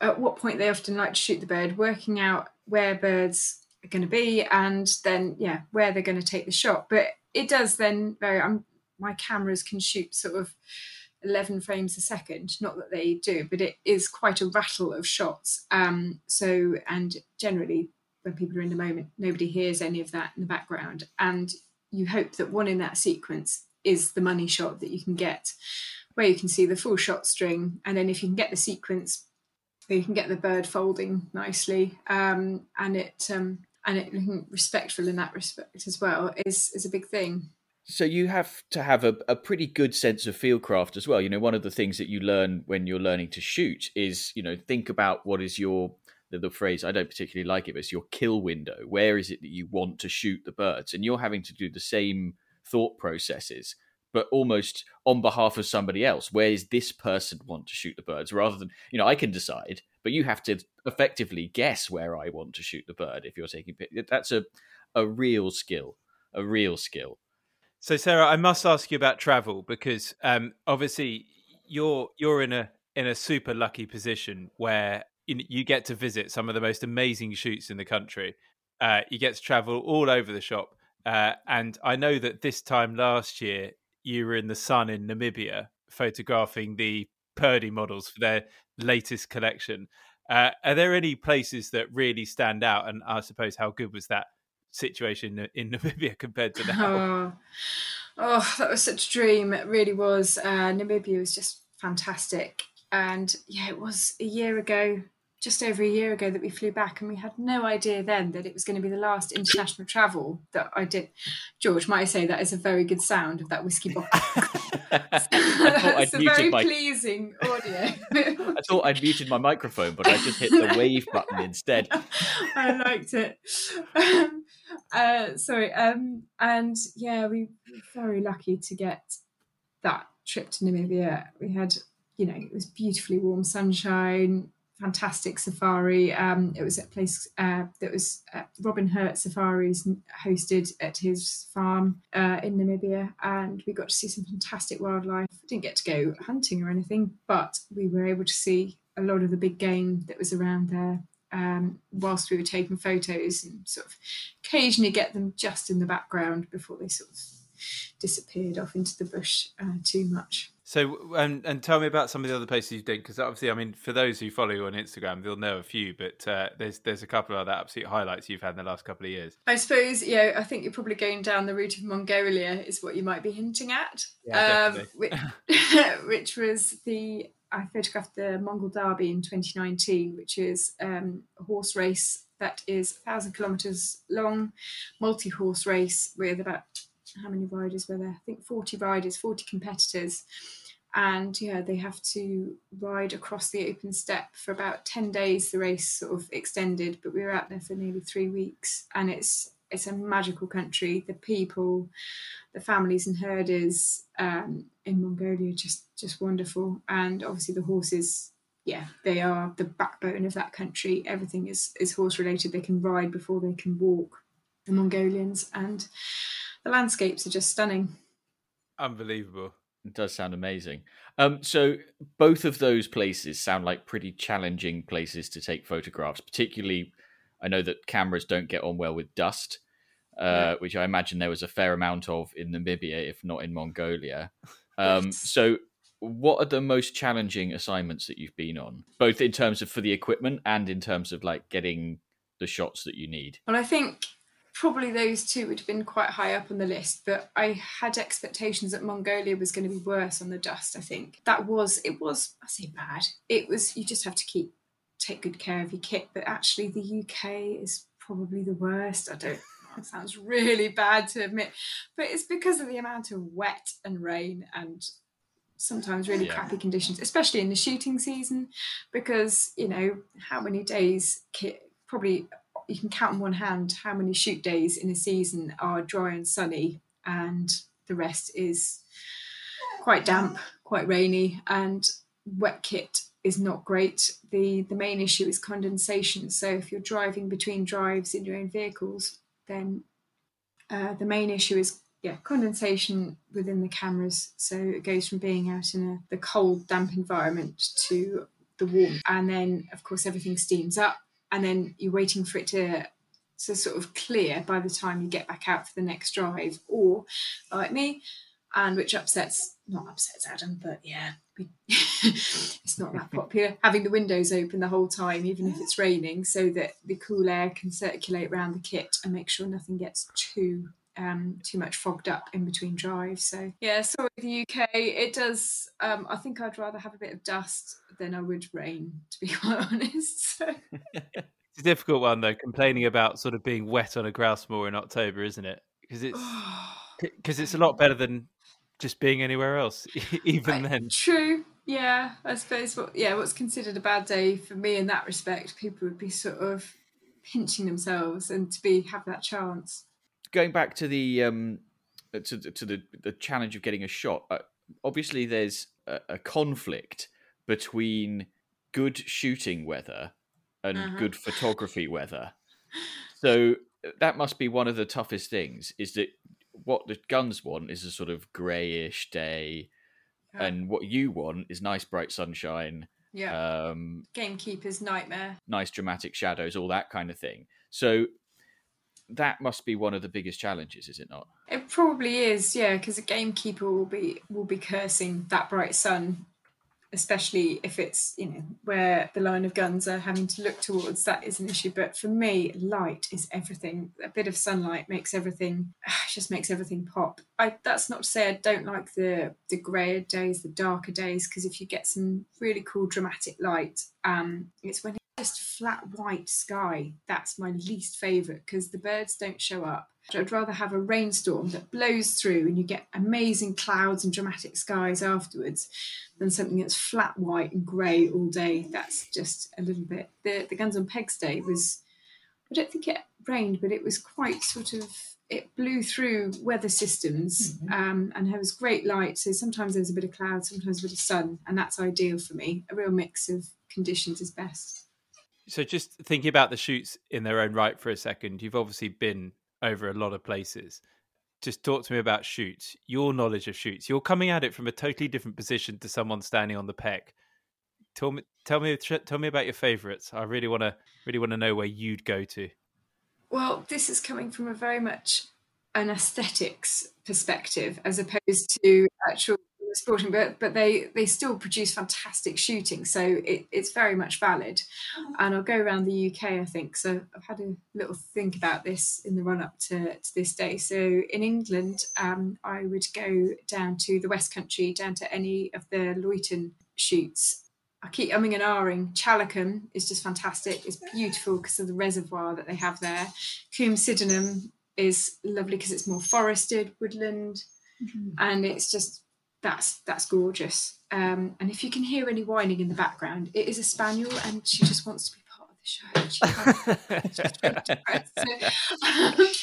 at what point they often like to shoot the bird, working out where birds are going to be, and then yeah, where they're going to take the shot. But it does then vary. I'm, my cameras can shoot sort of 11 frames a second not that they do but it is quite a rattle of shots um so and generally when people are in the moment, nobody hears any of that in the background, and you hope that one in that sequence is the money shot that you can get, where you can see the full shot string, and then if you can get the sequence, you can get the bird folding nicely, um, and it um, and it looking respectful in that respect as well is is a big thing.
So you have to have a, a pretty good sense of fieldcraft as well. You know, one of the things that you learn when you're learning to shoot is, you know, think about what is your the, the, phrase I don't particularly like it, but it's your kill window. Where is it that you want to shoot the birds? And you're having to do the same thought processes, but almost on behalf of somebody else. Where is this person want to shoot the birds? Rather than, you know, I can decide, but you have to effectively guess where I want to shoot the bird if you're taking That's a a real skill, a real skill.
So, Sarah, I must ask you about travel because um, obviously you're you're in a in a super lucky position where you get to visit some of the most amazing shoots in the country. Uh, you get to travel all over the shop, uh, and I know that this time last year you were in the sun in Namibia photographing the Purdey models for their latest collection. Uh, are there any places that really stand out? And I suppose how good was that situation in Namibia compared to
now. Oh, oh that was such a dream. It really was. Uh, Namibia was just fantastic. And yeah, it was a year ago, just over a year ago, that we flew back, and we had no idea then that it was going to be the last international travel that I did. George, might I say that is a very good sound of that whiskey bottle. It's a very my... pleasing audio.
I thought I'd muted my microphone, but I just hit the wave button instead.
I liked it. Um, uh, sorry, um, and yeah, we were very lucky to get that trip to Namibia. We had, you know, it was beautifully warm sunshine, fantastic safari. Um, it was a place uh, that was uh, Robin Hurt Safaris hosted at his farm uh, in Namibia, and we got to see some fantastic wildlife. Didn't get to go hunting or anything, but we were able to see a lot of the big game that was around there. Um, whilst we were taking photos and sort of occasionally get them just in the background before they sort of disappeared off into the bush uh, too much.
So, and and tell me about some of the other places you've been, because obviously, I mean, for those who follow you on Instagram, they'll know a few, but uh, there's there's a couple of other absolute highlights you've had in the last couple of years.
I suppose, yeah, I think you're probably going down the route of Mongolia, is what you might be hinting at.
Yeah, um,
which, which, was the I photographed the Mongol Derby in 2019, which is um, a horse race that is a thousand kilometres long, multi horse race with about how many riders were there? I think 40 riders, 40 competitors and yeah they have to ride across the open steppe for about 10 days. The race sort of extended but we were out there for nearly three weeks. And it's it's a magical country. The people the families and herders um, in mongolia just just wonderful. And obviously the horses yeah they are the backbone of that country. Everything is is horse related. They can ride before they can walk. The mongolians and the landscapes are just stunning.
Unbelievable
it does sound amazing. Um, so both of those places sound like pretty challenging places to take photographs. Particularly, I know that cameras don't get on well with dust, uh, yeah. which I imagine there was a fair amount of in Namibia, if not in Mongolia. Um, so, what are the most challenging assignments that you've been on, both in terms of for the equipment and in terms of like getting the shots that you need?
Well, I think probably those two would have been quite high up on the list, but I had expectations that Mongolia was going to be worse on the dust. I think that was it was I say bad. It was you just have to keep take good care of your kit, but actually the UK is probably the worst. I don't. That sounds really bad to admit, but it's because of the amount of wet and rain and sometimes really yeah. crappy conditions, especially in the shooting season, because you know how many days kit probably you can count on one hand how many shoot days in a season are dry and sunny, and the rest is quite damp, quite rainy, and wet kit is not great. The the main issue is condensation. So if you're driving between drives in your own vehicles, then uh, the main issue is yeah condensation within the cameras. So it goes from being out in a, the cold, damp environment to the warm, and then of course everything steams up and then you're waiting for it to to sort of clear by the time you get back out for the next drive. Or like me, and which upsets not upsets Adam, but yeah, we, it's not that popular. Having the windows open the whole time, even if it's raining, so that the cool air can circulate around the kit and make sure nothing gets too um, too much fogged up in between drives. So yeah, so with the UK, it does. Um, I think I'd rather have a bit of dust than I would rain, to be quite honest. So.
it's a difficult one though, complaining about sort of being wet on a grouse moor in October, isn't it? Because it's because it's a lot better than just being anywhere else, even then.
True. Yeah, I suppose what yeah, what's considered a bad day for me in that respect, people would be sort of pinching themselves and to be have that chance.
Going back to the um to to the the challenge of getting a shot, uh, obviously there's a, a, conflict between good shooting weather and uh-huh. good photography weather. So that must be one of the toughest things is that what the guns want is a sort of greyish day, yeah. and what you want is nice bright sunshine.
Yeah. Um, Gamekeeper's nightmare.
Nice dramatic shadows, all that kind of thing. So that must be one of the biggest challenges, is it not?
It probably is, yeah, because a gamekeeper will be will be cursing that bright sun especially if it's you know where the line of guns are having to look towards that is an issue. But for me light is everything. A bit of sunlight makes everything just makes everything pop. I, that's not to say i don't like the the grayer days the darker days because if you get some really cool dramatic light um it's when just flat white sky that's my least favorite because the birds don't show up I'd rather have a rainstorm that blows through and you get amazing clouds and dramatic skies afterwards than something that's flat white and grey all day. That's just a little bit. The, the Guns on Pegs day was, I don't think it rained, but it was quite sort of, it blew through weather systems mm-hmm. um, and has great light. So sometimes there's a bit of cloud, sometimes a bit of sun, and that's ideal for me. A real mix of conditions is best.
So just thinking about the shoots in their own right for a second, you've obviously been over a lot of places. Just talk to me about shoots, your knowledge of shoots. You're coming at it from a totally different position to someone standing on the peg. Tell me, tell me, tell me about your favourites. I really want to, really want to know where you'd go to.
Well, this is coming from a very much an aesthetics perspective as opposed to actual sporting, but but they they still produce fantastic shooting, so it, it's very much valid. And I'll go around the UK, I think. So I've had a little think about this in the run up to, to this day. So in England, um, I would go down to the West Country, down to any of the Luyton shoots. I keep umming and ahhing. Challacombe is just fantastic. It's beautiful because of the reservoir that they have there. Combe Sydenham is lovely because it's more forested, woodland, mm-hmm. and it's just that's that's gorgeous. Um, and if you can hear any whining in the background, it is a spaniel, and she just wants to be part of the
show.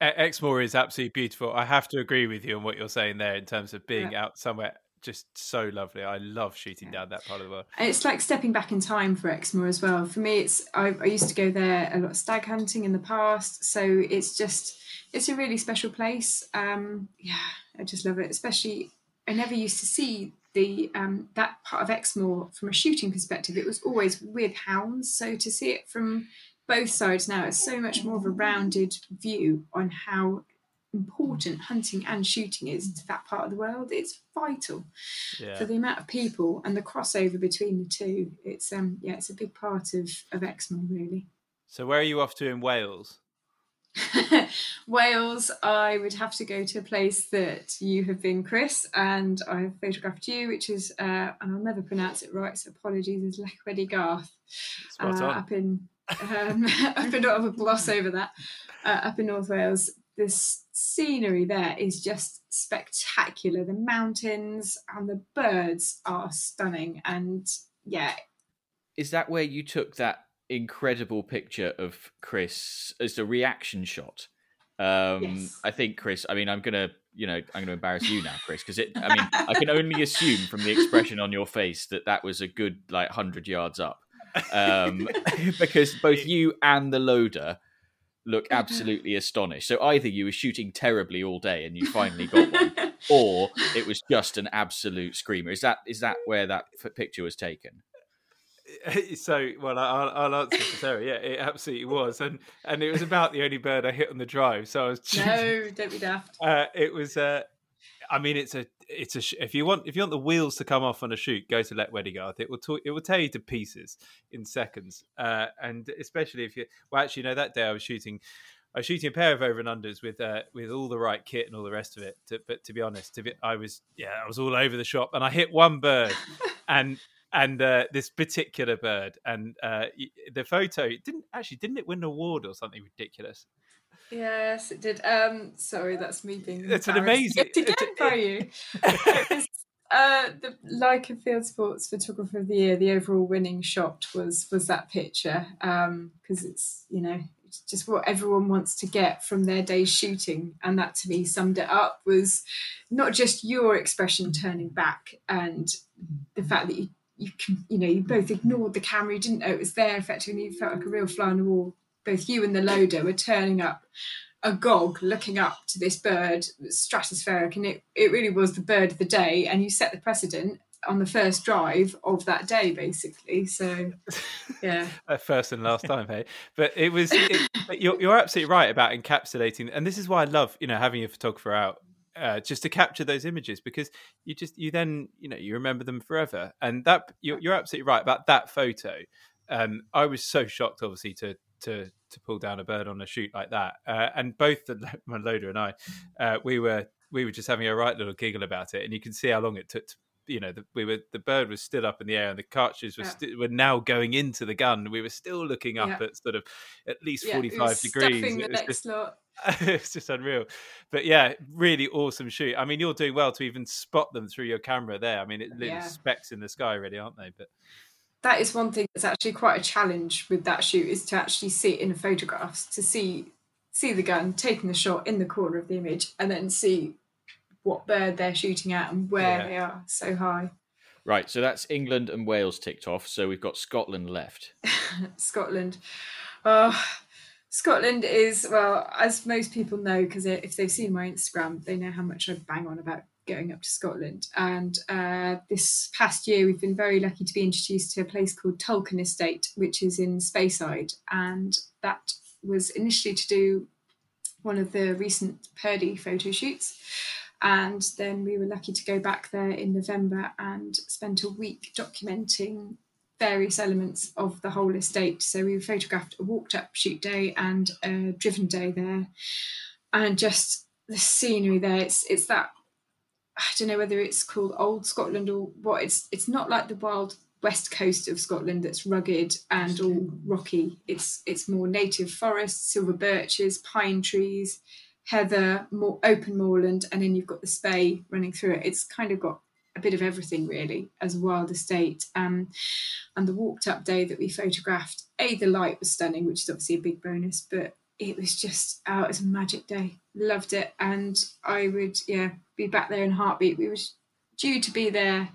Exmoor is absolutely beautiful. I have to agree with you on what you're saying there in terms of being yeah. out somewhere just so lovely. I love shooting down that part of the world.
It's like stepping back in time for Exmoor as well. For me, it's I, I used to go there a lot of stag hunting in the past, so it's just it's a really special place. Um, yeah, I just love it. Especially, I never used to see the um, that part of Exmoor from a shooting perspective. It was always with hounds, so to see it from both sides now, it's so much more of a rounded view on how important hunting and shooting is to that part of the world. It's vital yeah. for the amount of people and the crossover between the two. It's um yeah, it's a big part of of Exmoor really.
So where are you off to in Wales?
Wales, I would have to go to a place that you have been, Chris, and I have photographed you, which is, uh, and I'll never pronounce it right, so apologies, is Llechweddgarth. Uh, up in, um, I've been of a gloss over that, uh, up in North Wales. This scenery there is just spectacular. The mountains and the birds are stunning, and yeah.
Is that where you took that incredible picture of Chris as the reaction shot. Um, yes. I think Chris. I mean, I'm gonna, you know, I'm gonna embarrass you now, Chris, because it. I mean, I can only assume from the expression on your face that that was a good like hundred yards up, um, because both you and the loader look absolutely astonished. So either you were shooting terribly all day and you finally got one, or it was just an absolute screamer. Is that is that where that picture was taken?
so well I'll, I'll answer for Sarah yeah it absolutely was and and it was about the only bird I hit on the drive so I was
no don't be daft
uh, it was uh I mean, it's a it's a if you want if you want the wheels to come off on a shoot, go to Llechweddgarth. It will talk, it will tear you to pieces in seconds, uh, and especially if you well, actually, you know, that day I was shooting. I was shooting a pair of over and unders with uh, with all the right kit and all the rest of it. To, but to be honest, to be, I was yeah, I was all over the shop, and I hit one bird, and and uh, this particular bird, and uh, the photo didn't actually didn't it win an award or something ridiculous?
Yes, it did. Um, sorry, that's me being.
It's an amazing.
Again by you. uh, the Leica Field Sports Photographer of the Year, the overall winning shot was was that picture because um, it's you know it's just what everyone wants to get from their day's shooting, and that to me summed it up. Was not just your expression turning back and the fact that you you can you know you both ignored the camera, you didn't know it was there. Effectively, you felt like a real fly on the wall both you and the loader were turning up agog looking up to this bird stratospheric and it, it really was the bird of the day and you set the precedent on the first drive of that day basically so yeah.
First and last time hey. But it was it, you're, you're absolutely right about encapsulating and this is why i love you know having a photographer out uh, just to capture those images because you just you then you know you remember them forever and that you're, you're absolutely right about that photo. Um, I was so shocked, obviously, to to to pull down a bird on a shoot like that. Uh, and both the, my loader and I, uh, we were we were just having a right little giggle about it, and you can see how long it took. To, you know, the, we were the bird was still up in the air, and the cartridges were yeah. sti- were now going into the gun. We were still looking up yeah. at sort of at least
yeah,
forty five degrees.
It was, just,
it's just unreal. But yeah, really awesome shoot. I mean, you're doing well to even spot them through your camera there. I mean, it yeah. specks in the sky, really, aren't they? But
that is one thing that's actually quite a challenge with that shoot is to actually see it in the photographs to see see the gun taking the shot in the corner of the image and then see what bird they're shooting at and where yeah. they are so high.
Right so that's england and wales ticked off so we've got scotland left.
Scotland. Oh Scotland is well, as most people know, because if they've seen my Instagram, they know how much I bang on about going up to Scotland. And uh, this past year, we've been very lucky to be introduced to a place called Tulchan Estate, which is in Speyside. And that was initially to do one of the recent Purdey photo shoots. And then we were lucky to go back there in November and spent a week documenting various elements of the whole estate. So we photographed a walked up shoot day and a driven day there. And just the scenery there, it's it's that I don't know whether it's called old Scotland or what. It's it's not like the wild west coast of Scotland that's rugged and all rocky. It's it's more native forests, silver birches, pine trees, heather, more open moorland, and then you've got the Spey running through it. It's kind of got a bit of everything really as a wild estate. Um, and the walked up day that we photographed, a the light was stunning, which is obviously a big bonus, but it was just oh, it was a magic day. Loved it, and I would yeah be back there in heartbeat. We were due to be there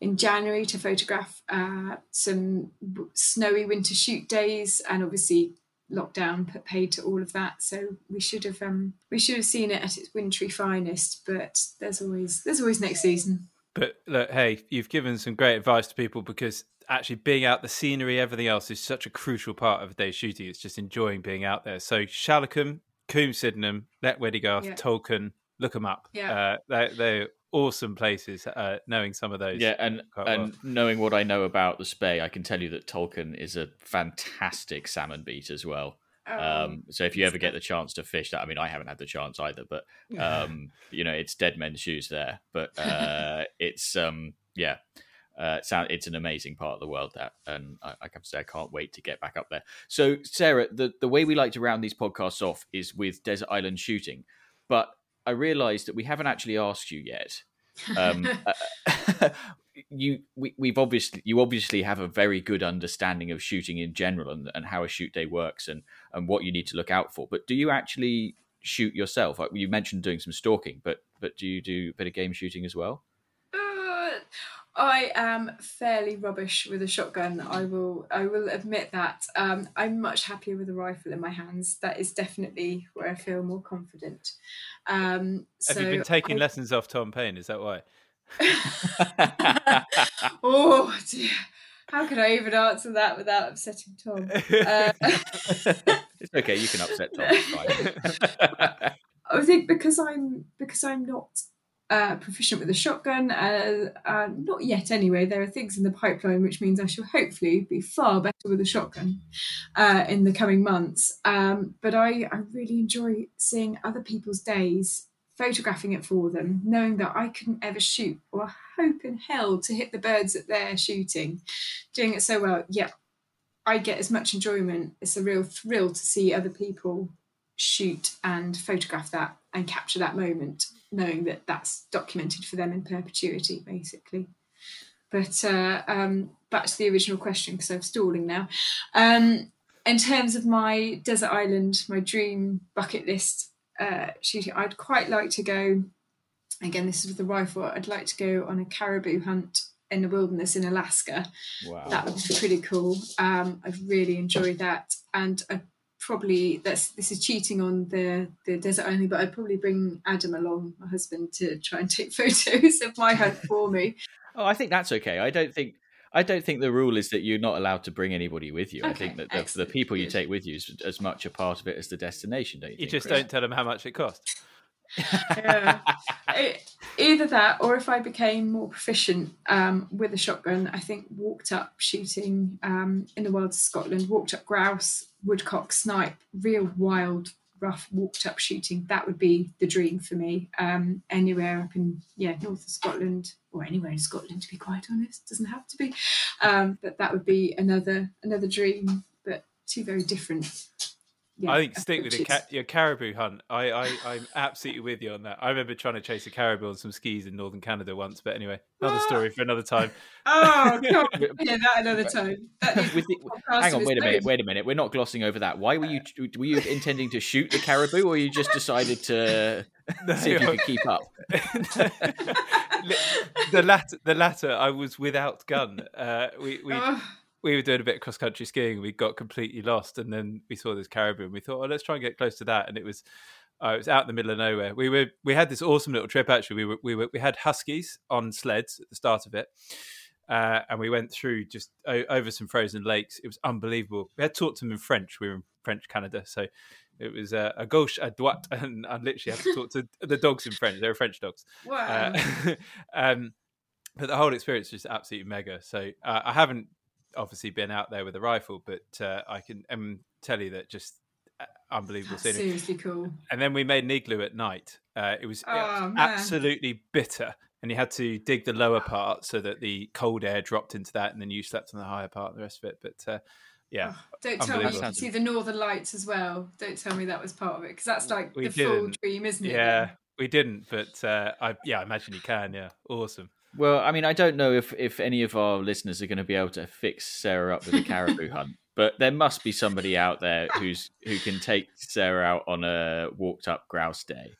in January to photograph uh, some snowy winter shoot days, and obviously lockdown put paid to all of that. So we should have um, we should have seen it at its wintry finest. But there's always there's always next season.
But look, hey, you've given some great advice to people because actually being out, the scenery, everything else is such a crucial part of a day's shooting. It's just enjoying being out there. So Challacombe, Combe Sydenham, Llechweddgarth, yeah. Tulchan, look them up.
Yeah.
Uh, they're, they're, awesome places. Uh, knowing some of those,
yeah, and and well. knowing what I know about the Spey, I can tell you that Tulchan is a fantastic salmon beat as well. Oh, um, so if you ever get the chance to fish that, I mean, I haven't had the chance either, but um, you know, it's dead men's shoes there. But uh, it's um, yeah, uh, it's an amazing part of the world that, and I, I have to say I can't wait to get back up there. So, Sarah, the the way we like to round these podcasts off is with desert island shooting, but I realised that we haven't actually asked you yet. Um, uh, you we, we've obviously you obviously have a very good understanding of shooting in general and, and how a shoot day works and and what you need to look out for. But do you actually shoot yourself? You mentioned doing some stalking, but but do you do a bit of game shooting as well?
I am fairly rubbish with a shotgun. I will I will admit that. Um, I'm much happier with a rifle in my hands. That is definitely where I feel more confident. Um,
Have so you been taking I... lessons off Tom Payne? Is that why?
oh dear. How can I even answer that without upsetting Tom? Uh,
it's okay. You can upset Tom.
I think because I'm because I'm not uh, proficient with a shotgun. Uh, uh, not yet, anyway. There are things in the pipeline, which means I shall hopefully be far better with a shotgun uh, in the coming months. Um, but I, I really enjoy seeing other people's days, photographing it for them, knowing that I couldn't ever shoot or hope in hell to hit the birds that they're shooting, doing it so well. Yeah, I get as much enjoyment. It's a real thrill to see other people shoot and photograph that and capture that moment, knowing that that's documented for them in perpetuity, basically. But uh, um, back to the original question because I'm stalling now. Um, in terms of my desert island, my dream bucket list uh, shooting, I'd quite like to go. Again, this is with the rifle. I'd like to go on a caribou hunt in the wilderness in Alaska.
Wow.
That would be pretty cool. Um, I've really enjoyed that, and I probably that's this is cheating on the the desert only, but I'd probably bring Adam along, my husband, to try and take photos of my hunt for me.
Oh, I think that's okay. I don't think I don't think the rule is that you're not allowed to bring anybody with you. I think that the, the
excellent,
people you take with you is as much a part of it as the destination. Don't you?
You
think,
just
Chris?
don't tell them how much it costs.
Yeah. E- Either that, or if I became more proficient um, with a shotgun, I think walked up shooting um, in the wilds of Scotland, walked up grouse, woodcock, snipe, real wild, rough walked up shooting. That would be the dream for me. Um, anywhere up in yeah north of Scotland or anywhere in Scotland, to be quite honest, doesn't have to be. Um, but that would be another another dream, but two very different. Yeah,
I think stick with your, ca- your caribou hunt. I, I, I'm absolutely with you on that. I remember trying to chase a caribou on some skis in northern Canada once, but anyway, another
Ah.
story for another time.
Oh, God, yeah, that another time. That
the- Hang on, wait a minute, wait a minute. We're not glossing over that. Why were you were you intending to shoot the caribou, or you just decided to see if you could keep up?
the latter, the latter, I was without gun. Uh, we we
Oh,
we were doing a bit of cross country skiing. We got completely lost, and then we saw this caribou, and we thought, oh, let's try and get close to that. And it was, uh, it was out in the middle of nowhere. We were we had this awesome little trip. Actually, we were we were we had huskies on sleds at the start of it. Uh, and we went through just o- over some frozen lakes. It was unbelievable. We had taught to them in French. We were in French Canada, so it was uh, a gauche, a droite, and I literally had to talk to the dogs in French. They were French dogs.
wow.
Uh, um, but the whole experience was just absolutely mega. So uh, I haven't obviously been out there with a rifle, but uh, I can um, tell you that just uh, unbelievable
That's
scenery.
seriously cool.
And then we made an igloo at night. Uh, it was, it was
Oh,
absolutely bitter. And you had to dig the lower part so that the cold air dropped into that, and then you slept on the higher part and the rest of it. But uh, yeah,
Oh, don't tell me you
Unbelievable.
could see the northern lights as well. Don't tell me that was part of it because that's like
We
the full
didn't.
dream, isn't it?
yeah, we didn't. But uh, I, yeah, I imagine you can. Yeah, awesome.
Well, I mean, I don't know if if any of our listeners are going to be able to fix Sarah up with a caribou hunt, but there must be somebody out there who's who can take Sarah out on a walked up grouse day.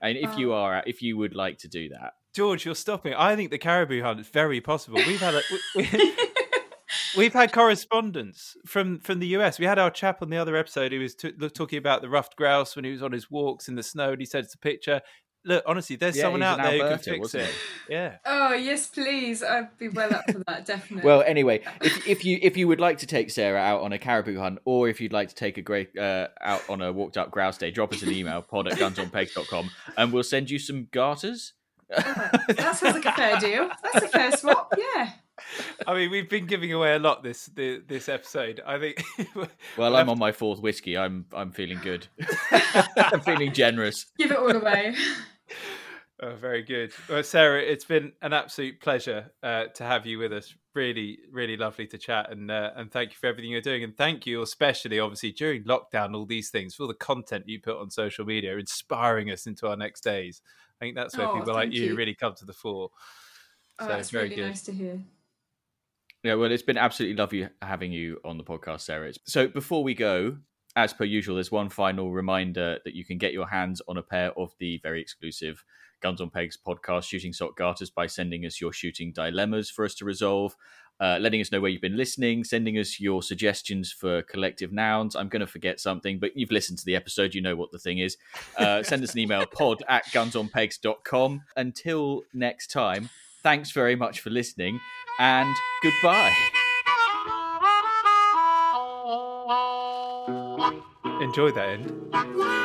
And if you
Oh.
are, if you would like to do that,
George, you're stopping. I think the caribou hunt is very possible. We've had a, we, we've had correspondence from from the US. We had our chap on the other episode who was t- talking about the ruffed grouse when he was on his walks in the snow, and he said it's a picture. Look, honestly, there's
Yeah,
someone out
in
there who can fix
wasn't
it. Yeah.
oh yes, please. I'd be well up for that. Definitely.
Well, anyway, if, if you if you would like to take Sarah out on a caribou hunt, or if you'd like to take a great uh, out on a walked up grouse day, drop us an email pod at gunsonpegs.com and we'll send you some garters.
that sounds like a fair deal. That's a fair swap. Yeah.
I mean, we've been giving away a lot this the, this episode. I think.
Well,
We'll
I'm on my fourth whiskey. I'm I'm feeling good. I'm feeling generous.
Give it all away.
Oh, very good. Well, Sarah, it's been an absolute pleasure uh, to have you with us. Really, really lovely to chat, and uh, and thank you for everything you're doing, and thank you especially, obviously, during lockdown, all these things for all the content you put on social media, inspiring us into our next days. I think that's where
Oh,
people like you,
you.
really come to the fore.
Oh,
So,
that's
very
really
good.
nice to hear.
Yeah, well, it's been absolutely lovely having you on the podcast, Sarah. So before we go, as per usual, there's one final reminder that you can get your hands on a pair of the very exclusive Guns on Pegs podcast shooting sock garters by sending us your shooting dilemmas for us to resolve, uh, letting us know where you've been listening, sending us your suggestions for collective nouns. I'm going to forget something, but you've listened to the episode, you know what the thing is. Uh, send us an email, pod at gunsonpegs.com. Until next time, thanks very much for listening and goodbye.
Enjoy that end.